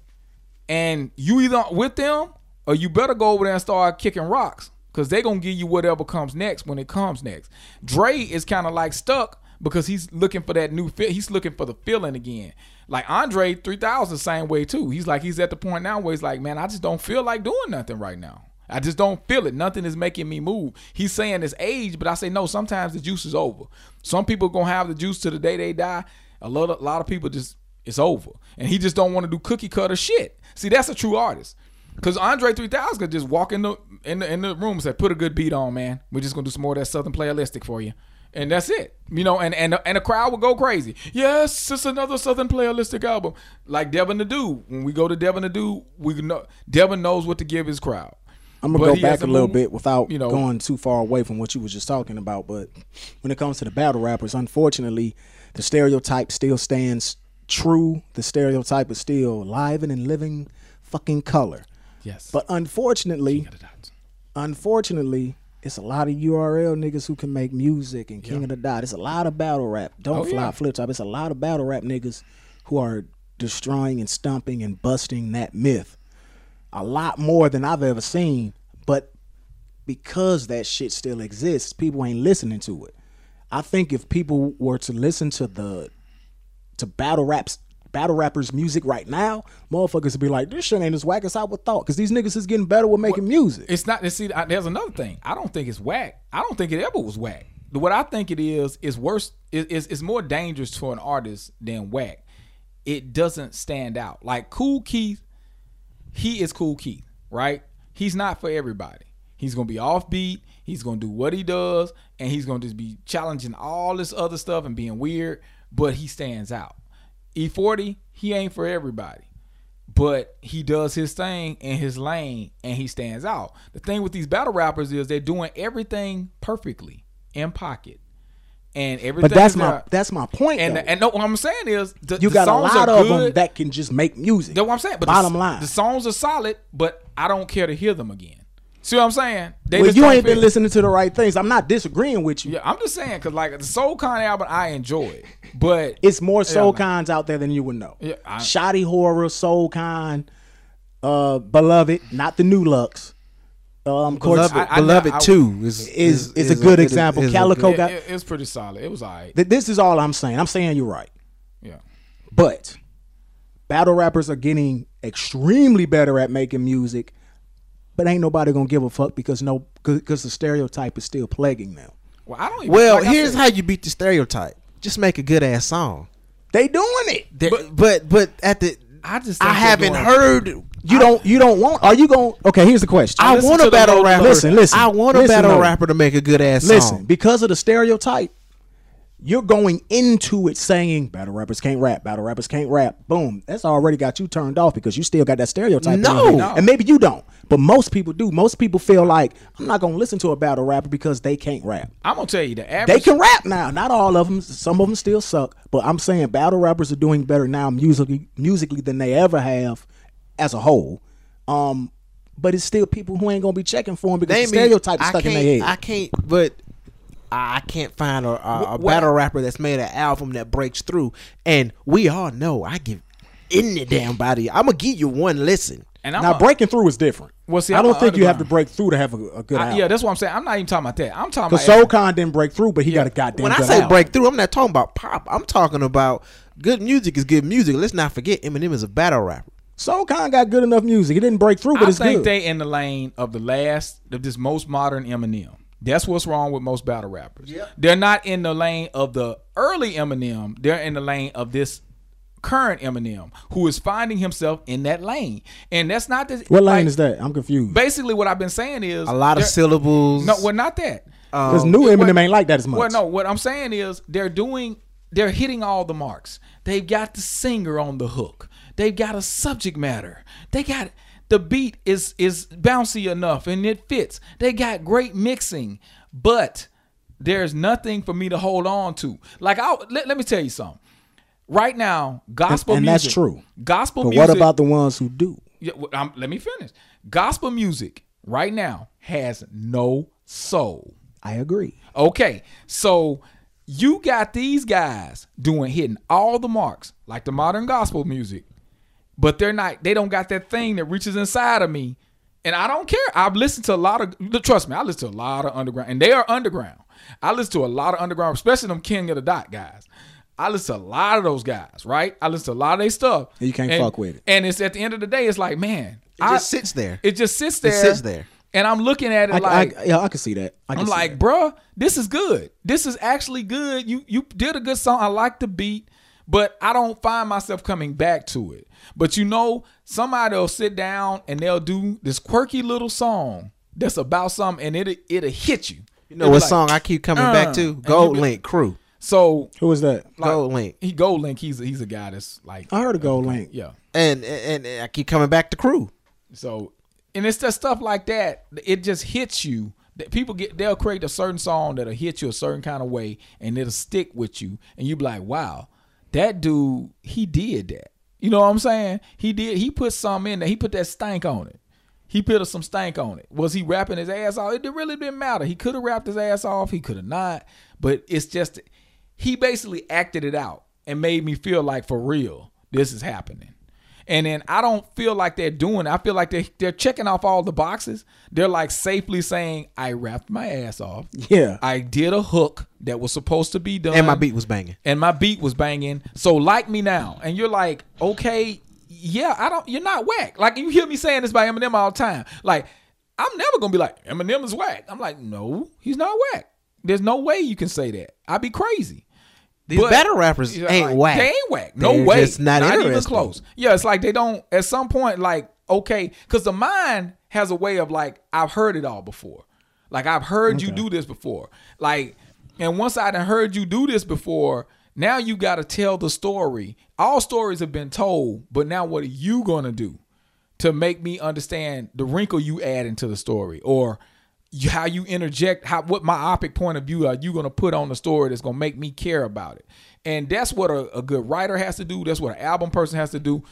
F: and you either with them or you better go over there and start kicking rocks because they gonna give you whatever comes next when it comes next. Dre is kind of like stuck because he's looking for that new fit. He's looking for the feeling again. Like Andre 3000 the same way too. He's like he's at the point now where he's like, man, I just don't feel like doing nothing right now. I just don't feel it. Nothing is making me move. He's saying it's age, but I say no. Sometimes the juice is over. Some people gonna have the juice to the day they die. A lot, of, a lot of people just it's over, and he just don't want to do cookie cutter shit. See, that's a true artist. Cause Andre 3000 could just walk in the in the in the room and say, "Put a good beat on, man. We're just gonna do some more of that Southern playalistic for you." And that's it, you know. And and and the crowd would go crazy. Yes, it's another Southern playalistic album, like Devin the Dude. When we go to Devin the Dude, we know Devin knows what to give his crowd.
H: I'm gonna
F: But
H: go back a little bit without
F: you know-
H: going too far away from what you was just talking about. But when it comes to the battle rappers, unfortunately, the stereotype still stands true. The stereotype is still alive and in living fucking color.
F: Yes,
H: But unfortunately, unfortunately, it's a lot of URL niggas who can make music and King of the Dot. It's a lot of battle rap. Don't
F: Oh,
H: fly
F: yeah.
H: FlipTop. It's a lot of battle rap niggas who are destroying and stumping and busting that myth. A lot more than I've ever seen. But because that shit still exists, people ain't listening to it. I think if people were to listen to the to battle raps battle rappers music right now, motherfuckers would be like, this shit ain't as whack as I would thought. Cause these niggas is getting better with making music.
F: It's not. See, I- there's another thing. I don't think it's whack. I don't think it ever was whack. What I think it is is worse. Is is is more dangerous to an artist than whack. It doesn't stand out. Like Kool Keith, he is Kool Keith, right? He's not for everybody. He's gonna be offbeat. He's gonna do what he does, and he's gonna just be challenging all this other stuff and being weird. But he stands out. E40, he ain't for everybody but he does his thing in his lane and he stands out. The thing with these battle rappers is they're doing everything perfectly in pocket. And everything
H: But that's my that's my point.
F: and and no, what I'm saying is the,
H: you
F: the
H: got a lot of them that can just make music.
F: That's what I'm saying. But
H: Bottom
F: the,
H: line.
F: the songs are solid, but I don't care to hear them again. See what I'm saying? They
H: well, you ain't been
F: fit.
H: listening to the right things. I'm not disagreeing with you.
F: Yeah, I'm just saying because like the Soul Khan album, I enjoy, but
H: It's more Soul
F: Yeah,
H: Cons out there than you would know.
F: Yeah, I-
H: Shotty Horroh, Soul Khan, uh, Beloved, not the new Lux. Um, of course,
B: Beloved,
F: I- I-
B: Beloved
F: I-
B: Two is
H: is- is a good example.
B: is a
H: Calicoe
B: good-
H: got-
F: it, it was pretty solid. It was alright.
H: th- this is all I'm saying. I'm saying you're right.
F: Yeah.
H: But battle rappers are getting extremely better at making music, but ain't nobody gonna give a fuck because no because the stereotype is still plaguing them.
F: Well, I don't. Even,
B: Well,
F: like
B: here's
F: said-
B: how you beat the stereotype. Just make a good ass song.
H: They doing it.
B: There- but, but at the
F: I just
B: I haven't
F: doing-
B: heard.
H: You don't you don't want are you going okay, here's the question.
B: I
F: listen
B: want a battle rapper.
H: Listen, listen,
B: I want a
H: listen,
B: battle
H: though.
B: rapper to make a good ass
H: Listen,
B: song.
H: because of the stereotype, you're going into it saying battle rappers can't rap, battle rappers can't rap. Boom, that's already got you turned off because you still got that stereotype.
B: No.
F: No.
H: and maybe you don't, but most people do. Most people feel like I'm not gonna listen to a battle rapper because they can't rap.
F: I'm gonna tell you the average.
H: They can rap now. Not all of them. Some of them still suck. But I'm saying battle rappers are doing better now musically, musically than they ever have as a whole. Um, but it's still people who ain't gonna be checking for them because the stereotype is stuck in their head.
B: I can't, but I I can't find a, a, a battle rapper that's made an album that breaks through. And we all know I give any damn body. I'm gonna give you one listen.
F: and I'm
H: now
F: a-
H: breaking through is different.
F: Well, see,
H: I
F: I'm
H: don't think you have to break through to have a, a good
F: I-
H: album.
F: yeah, that's what I'm saying. I'm not even talking about that. I'm talking
H: because
F: about
H: Soul Khan didn't break through, but he got a goddamn.
B: When I say
H: album.
B: breakthrough, I'm not talking about pop. I'm talking about good music is good music. Let's not forget Eminem is a battle rapper.
H: Soul Khan got good enough music. He didn't break through, but
F: I
H: it's
F: think
H: good.
F: they in the lane of the last of this most modern Eminem. That's what's wrong with most battle rappers. They're not in the lane of the early Eminem. They're in the lane of this current Eminem, who is finding himself in that lane. And that's not the
H: what lane is that? I'm confused.
F: Basically, what I've been saying is
B: A lot of syllables.
F: No, well, not that.
H: Um, because new Eminem
F: what-
H: ain't like that as much.
F: Well, no, what I'm saying is they're doing, they're hitting all the marks. They've got the singer on the hook. They've got a subject matter. They got the beat is is bouncy enough and it fits. They got great mixing, but there's nothing for me to hold on to. Like I let, let me tell you something. Right now, gospel music.
H: and that's true.
F: Gospel
H: But
F: music.
H: what about the ones who do?
F: Yeah, well, let me finish. Gospel music right now has no soul.
H: I agree.
F: Okay, so you got these guys doing hitting all the marks like the modern gospel music, but they're not. They don't got that thing that reaches inside of me, and I don't care. I've listened to a lot of. Trust me, I listen to a lot of underground, and they are underground. I listen to a lot of underground, especially them King of the Dot guys. I listen to a lot of those guys, right? I listen to a lot of their stuff.
H: And you can't
F: And-
H: fuck with it.
F: And it's at the end of the day, it's like, man,
B: It just sits there.
F: It just sits
B: It
F: there.
B: sits there.
F: And I'm looking at it
H: I,
F: like,
H: I, yeah, I can see that. I see
F: like,
H: that.
F: bruh, this is good. This is actually good. You you did a good song. I like the beat, but I don't find myself coming back to it. But you know, somebody'll sit down and they'll do this quirky little song that's about something, and it it'll hit you.
B: You know what song I keep coming
F: uh,
B: back to?
F: and
B: Gold
F: be-
B: Link Crew.
F: So
H: who is that?
F: like,
B: GoldLink.
F: He GoldLink. He's a, he's a guy that's like
H: I heard of GoldLink.
F: yeah.
B: And, and and I keep coming back to Crew.
F: So, and it's just stuff like that. It just hits you. That people get, they'll create a certain song that'll hit you a certain kind of way, and it'll stick with you, and you be like, "Wow, that dude, he did that." You know what I'm saying? He did. He put some in there. He put that stank on it. He put some stank on it. Was he rapping his ass off? It really didn't matter. He could have rapped his ass off. He could have not. But it's just he basically acted it out and made me feel like for real this is happening. And then I don't feel like they're doing. it. I feel like they they're checking off all the boxes. They're like safely saying, "I rapped my ass off.
H: Yeah.
F: I did a hook that was supposed to be done,
B: And my beat was banging.
F: and my beat was banging. So like me now, and you're like, okay, yeah, I don't. You're not whack. Like you hear me saying this by Eminem all the time. Like I'm never gonna be like Eminem is whack. I'm like, no, he's not whack. There's no way you can say that. I'd be crazy.
B: These
F: But-
B: battle rappers ain't
F: like,
B: whack.
F: They ain't whack. No
B: They're
F: way.
B: just not
F: even close. Yeah, it's like they don't. At some point, like okay, because the mind has a way of like I've heard it all before. Like I've heard you do this before. Like, and once I done heard you do this before, now you got to tell the story. All stories have been told, but now what are you gonna do to make me understand the wrinkle you add into the story, or you, how you interject? How what myopic point of view are you gonna put on the story that's gonna make me care about it? And that's what a, a good writer has to do. That's what an album person has to do,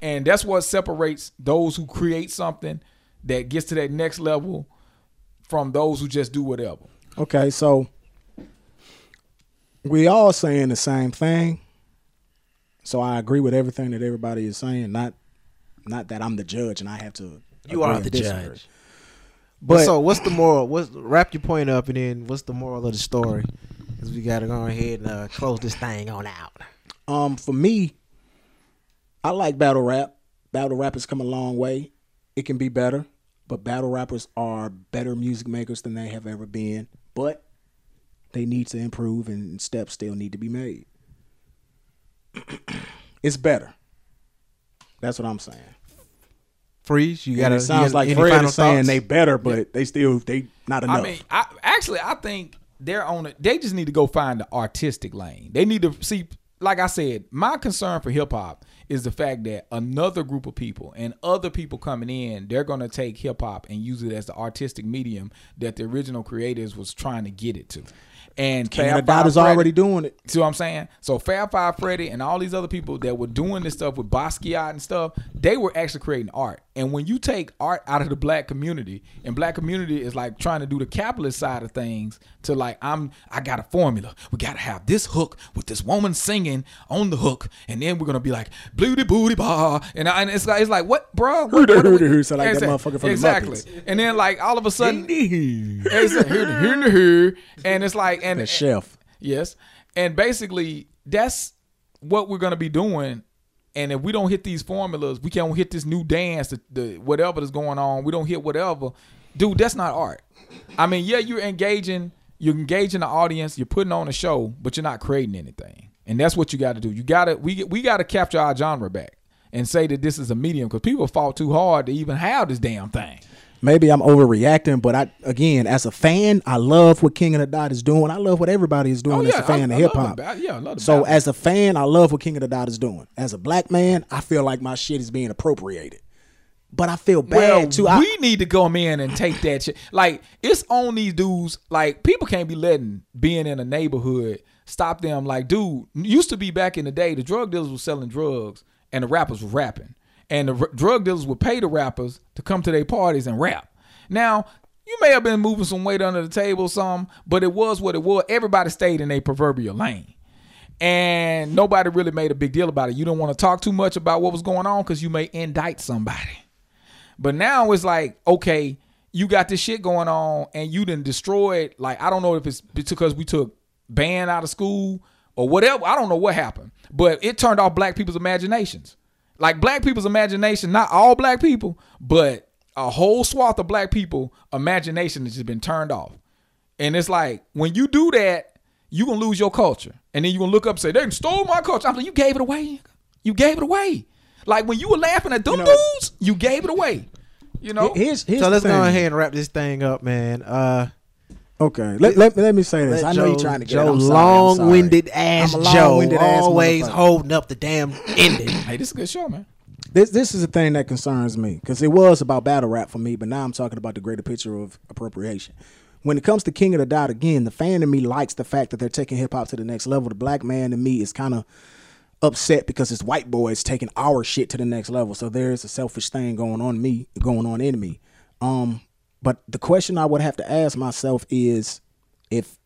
F: and that's what separates those who create something that gets to that next level from those who just do whatever.
H: Okay, so we all saying the same thing. So I agree with everything that everybody is saying. Not not that I'm the judge and I have to.
B: You are the
H: disagree.
B: judge.
H: But
B: so what's the moral? What's wrap your point up and then what's the moral of the story? Because we got to go ahead and uh, close this thing on out.
H: um, for me, I like battle rap. Battle rap has come a long way. It can be better, but battle rappers are better music makers than they have ever been. But they need to improve, and steps still need to be made. it's better. That's what I'm saying.
B: Freeze. You got
H: it sounds like Fred is saying they better, but they still they not enough.
F: I mean, I actually I think they're on it. They just need to go find the artistic lane. They need to see. Like I said, my concern for hip hop is the fact that another group of people and other people coming in, they're gonna take hip hop and use it as the artistic medium that the original creators was trying to get it to. And
H: King of
F: Fab Five
H: is already doing it.
F: See what I'm saying? So Fab Five Freddy and all these other people that were doing this stuff with Basquiat and stuff, they were actually creating art. And when you take art out of the black community, and black community is like trying to do the capitalist side of things to like I'm I got a formula. We gotta have this hook with this woman singing on the hook, and then we're gonna be like booty booty ba, and, I, and it's like it's like what, bro? What, what-
H: hooter, sound like that
F: Exactly.
H: motherfucker from the
F: exactly.
H: Muppets.
F: And then like all of a sudden, and it's like and
H: The chef.
F: Yes. And basically, that's what we're gonna be doing. And if we don't hit these formulas, we can't hit this new dance, the, the whatever is going on. We don't hit whatever, dude. That's not art. I mean, yeah, you're engaging, you're engaging the audience, you're putting on a show, but you're not creating anything. And that's what you got to do. You got to we we got to capture our genre back and say that this is a medium because people fought too hard to even have this damn thing.
H: Maybe I'm overreacting, but I again, as a fan, I love what King of the Dot is doing. I love what everybody is doing
F: Oh,
H: as a fan
F: I-
H: of hip hop.
F: yeah, I love the
H: So
F: battle.
H: as a fan, I love what King of the Dot is doing. As a black man, I feel like my shit is being appropriated. But I feel bad
F: Well,
H: too. I,
F: we need to come in and take that shit. Like it's on these dudes. Like people can't be letting being in a neighborhood stop them. Like, dude, used to be back in the day, the drug dealers were selling drugs and the rappers were rapping, and the r- drug dealers would pay the rappers to come to their parties and rap. Now. You may have been moving some weight under the table, some, but it was what it was. Everybody stayed in a proverbial lane and nobody really made a big deal about it. You don't want to talk too much about what was going on because you may indict somebody. But now it's like, okay, you got this shit going on and you didn't destroy it. Like, I don't know if it's because we took band out of school or whatever. I don't know what happened. But it turned off black people's imaginations. Like black people's imagination, not all black people, but a whole swath of black people imagination has just been turned off. And it's like when you do that, you're gonna lose your culture. And then you're gonna look up and say, they stole my culture. I'm like, you gave it away. You gave it away. Like when you were laughing at them dudes, you gave it away. You know?
H: here's, here's
B: so let's go ahead and wrap this thing up, man. Uh,
H: Okay, let, let, let me say this.
B: let
H: I know
B: Joe-
H: you're trying to get
B: Joe.
H: I'm sorry, I'm sorry.
B: long-winded ass
H: I'm a
B: Joe,
H: long-winded ass
B: always holding up the damn ending.
F: hey, this is a good show, man.
H: This this is a thing that concerns me because it was about battle rap for me, but now I'm talking about the greater picture of appropriation. When it comes to King of the Dot, again, the fan in me likes the fact that they're taking hip hop to the next level. The black man in me is kind of upset because it's white boys taking our shit to the next level. So there's a selfish thing going on me, going on in me. Um, but the question I would have to ask myself is if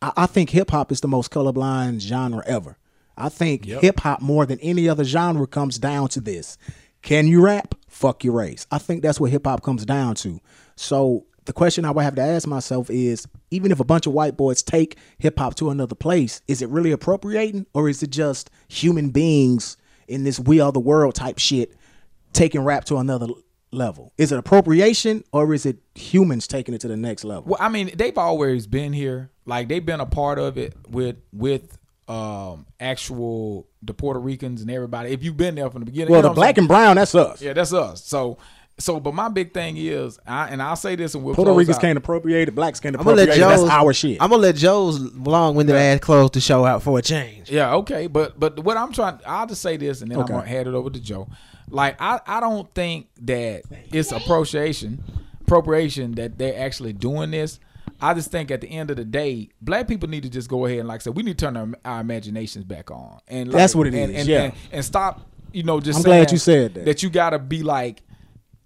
H: I, I think hip hop is the most colorblind genre ever. I think hip hop more than any other genre comes down to this. Can you rap? Fuck your race. I think that's what hip hop comes down to. So the question I would have to ask myself is even if a bunch of white boys take hip hop to another place, is it really appropriating or is it just human beings in this we are the world type shit taking rap to another level? Is it appropriation or is it humans taking it to the next level?
F: Well, I mean, they've always been here. Like they've been a part of it with with um actual the Puerto Ricans and everybody. If you've been there from the beginning,
H: Well,
F: you know
H: the black
F: saying?
H: and brown, that's us.
F: Yeah, that's us. So so but my big thing is I and I'll say this and we'll
H: Puerto
F: close
H: Ricans
F: out.
H: can't appropriate it, blacks can't
B: I'm gonna
H: appropriate
B: let
H: it. That's our shit.
B: I'm gonna let Joe's long-winded ass close to show out for a change.
F: Yeah, okay, but but what I'm trying, I'll just say this, and then
H: Okay.
F: I'm gonna hand it over to Joe. Like I, I don't think that it's appropriation, appropriation that they're actually doing this. I just think at the end of the day, black people need to just go ahead and like I said, we need to turn our, our imaginations back on, and like,
H: That's what it
F: and,
H: is,
F: And,
H: yeah.
F: and, and stop, you know, just.
H: I'm
F: saying
H: glad you said that.
F: That you gotta be like,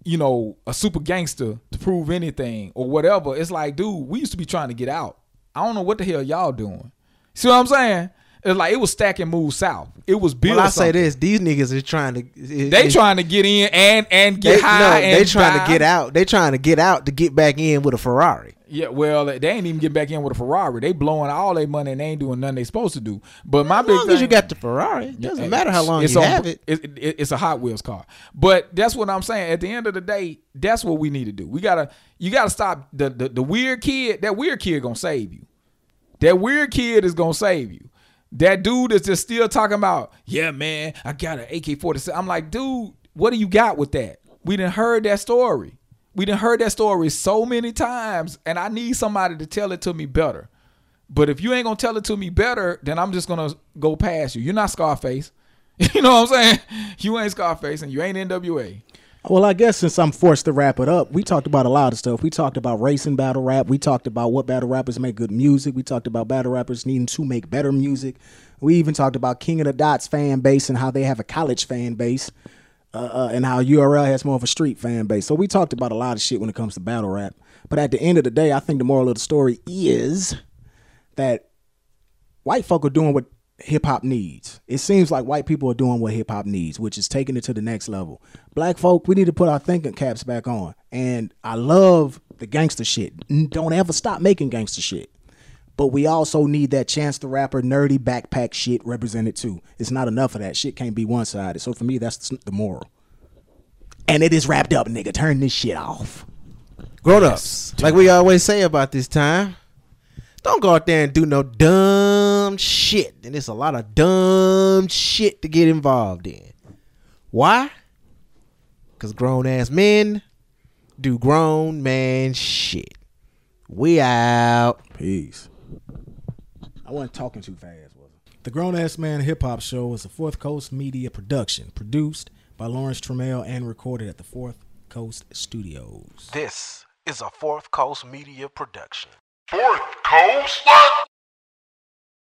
F: you know, a super gangster to prove anything or whatever. It's like, dude, we used to be trying to get out. I don't know what the hell y'all doing. See what I'm saying? It's like it was stacking moves south. It was build.
B: Well, I say this: these niggas is trying to.
F: They trying to get in and and get
B: They,
F: high.
B: no, they trying
F: die.
B: to get out. They trying to get out to get back in with a Ferrari.
F: Yeah, well, they ain't even get back in with a Ferrari. They blowing all their money and they ain't doing nothing they supposed to do. But my
B: As
F: big
B: long
F: thing,
B: as you got the Ferrari, it doesn't
F: Yeah,
B: matter how long
F: it's
B: you
F: on-
B: have it.
F: it- it- It's a Hot Wheels car. But that's what I'm saying. At the end of the day, that's what we need to do. We gotta, you gotta stop the the, the weird kid. That weird kid gonna save you. That weird kid is gonna save you. That dude is just still talking about, yeah, man, I got an AK-47. I'm like, dude, what do you got with that? We didn't heard that story. We didn't heard that story so many times, and I need somebody to tell it to me better. But if you ain't gonna tell it to me better, then I'm just gonna go past you. You're not Scarface. You know what I'm saying? You ain't Scarface and you ain't NWA.
H: Well, I guess since I'm forced to wrap it up, we talked about a lot of stuff. We talked about racing battle rap. We talked about what battle rappers make good music. We talked about battle rappers needing to make better music. We even talked about King of the Dots fan base and how they have a college fan base, uh, uh, and how URL has more of a street fan base. So we talked about a lot of shit when it comes to battle rap. But at the end of the day, I think the moral of the story is that white folk are doing what hip hop needs. It seems like white people are doing what hip hop needs, which is taking it to the next level. Black folk, we need to put our thinking caps back on. And I love the gangster shit. Don't ever stop making gangster shit. But we also need that Chance the Rapper nerdy backpack shit represented too. It's not enough of that. Shit can't be one sided. So for me, that's the moral. And it is wrapped up, nigga. Turn this shit off.
B: Grown ups, like we always say about this time, don't go out there and do no dumb shit. And it's a lot of dumb shit to get involved in. Why? Because grown ass men do grown man shit. We out.
H: Peace. I wasn't talking too fast, was I? The Grown Ass Man Hip Hop Show is a Fourth Coast media production, produced by Lawrence Trammell and recorded at the Fourth Coast Studios.
B: This is a Fourth Coast Media production.
I: Fourth Coast.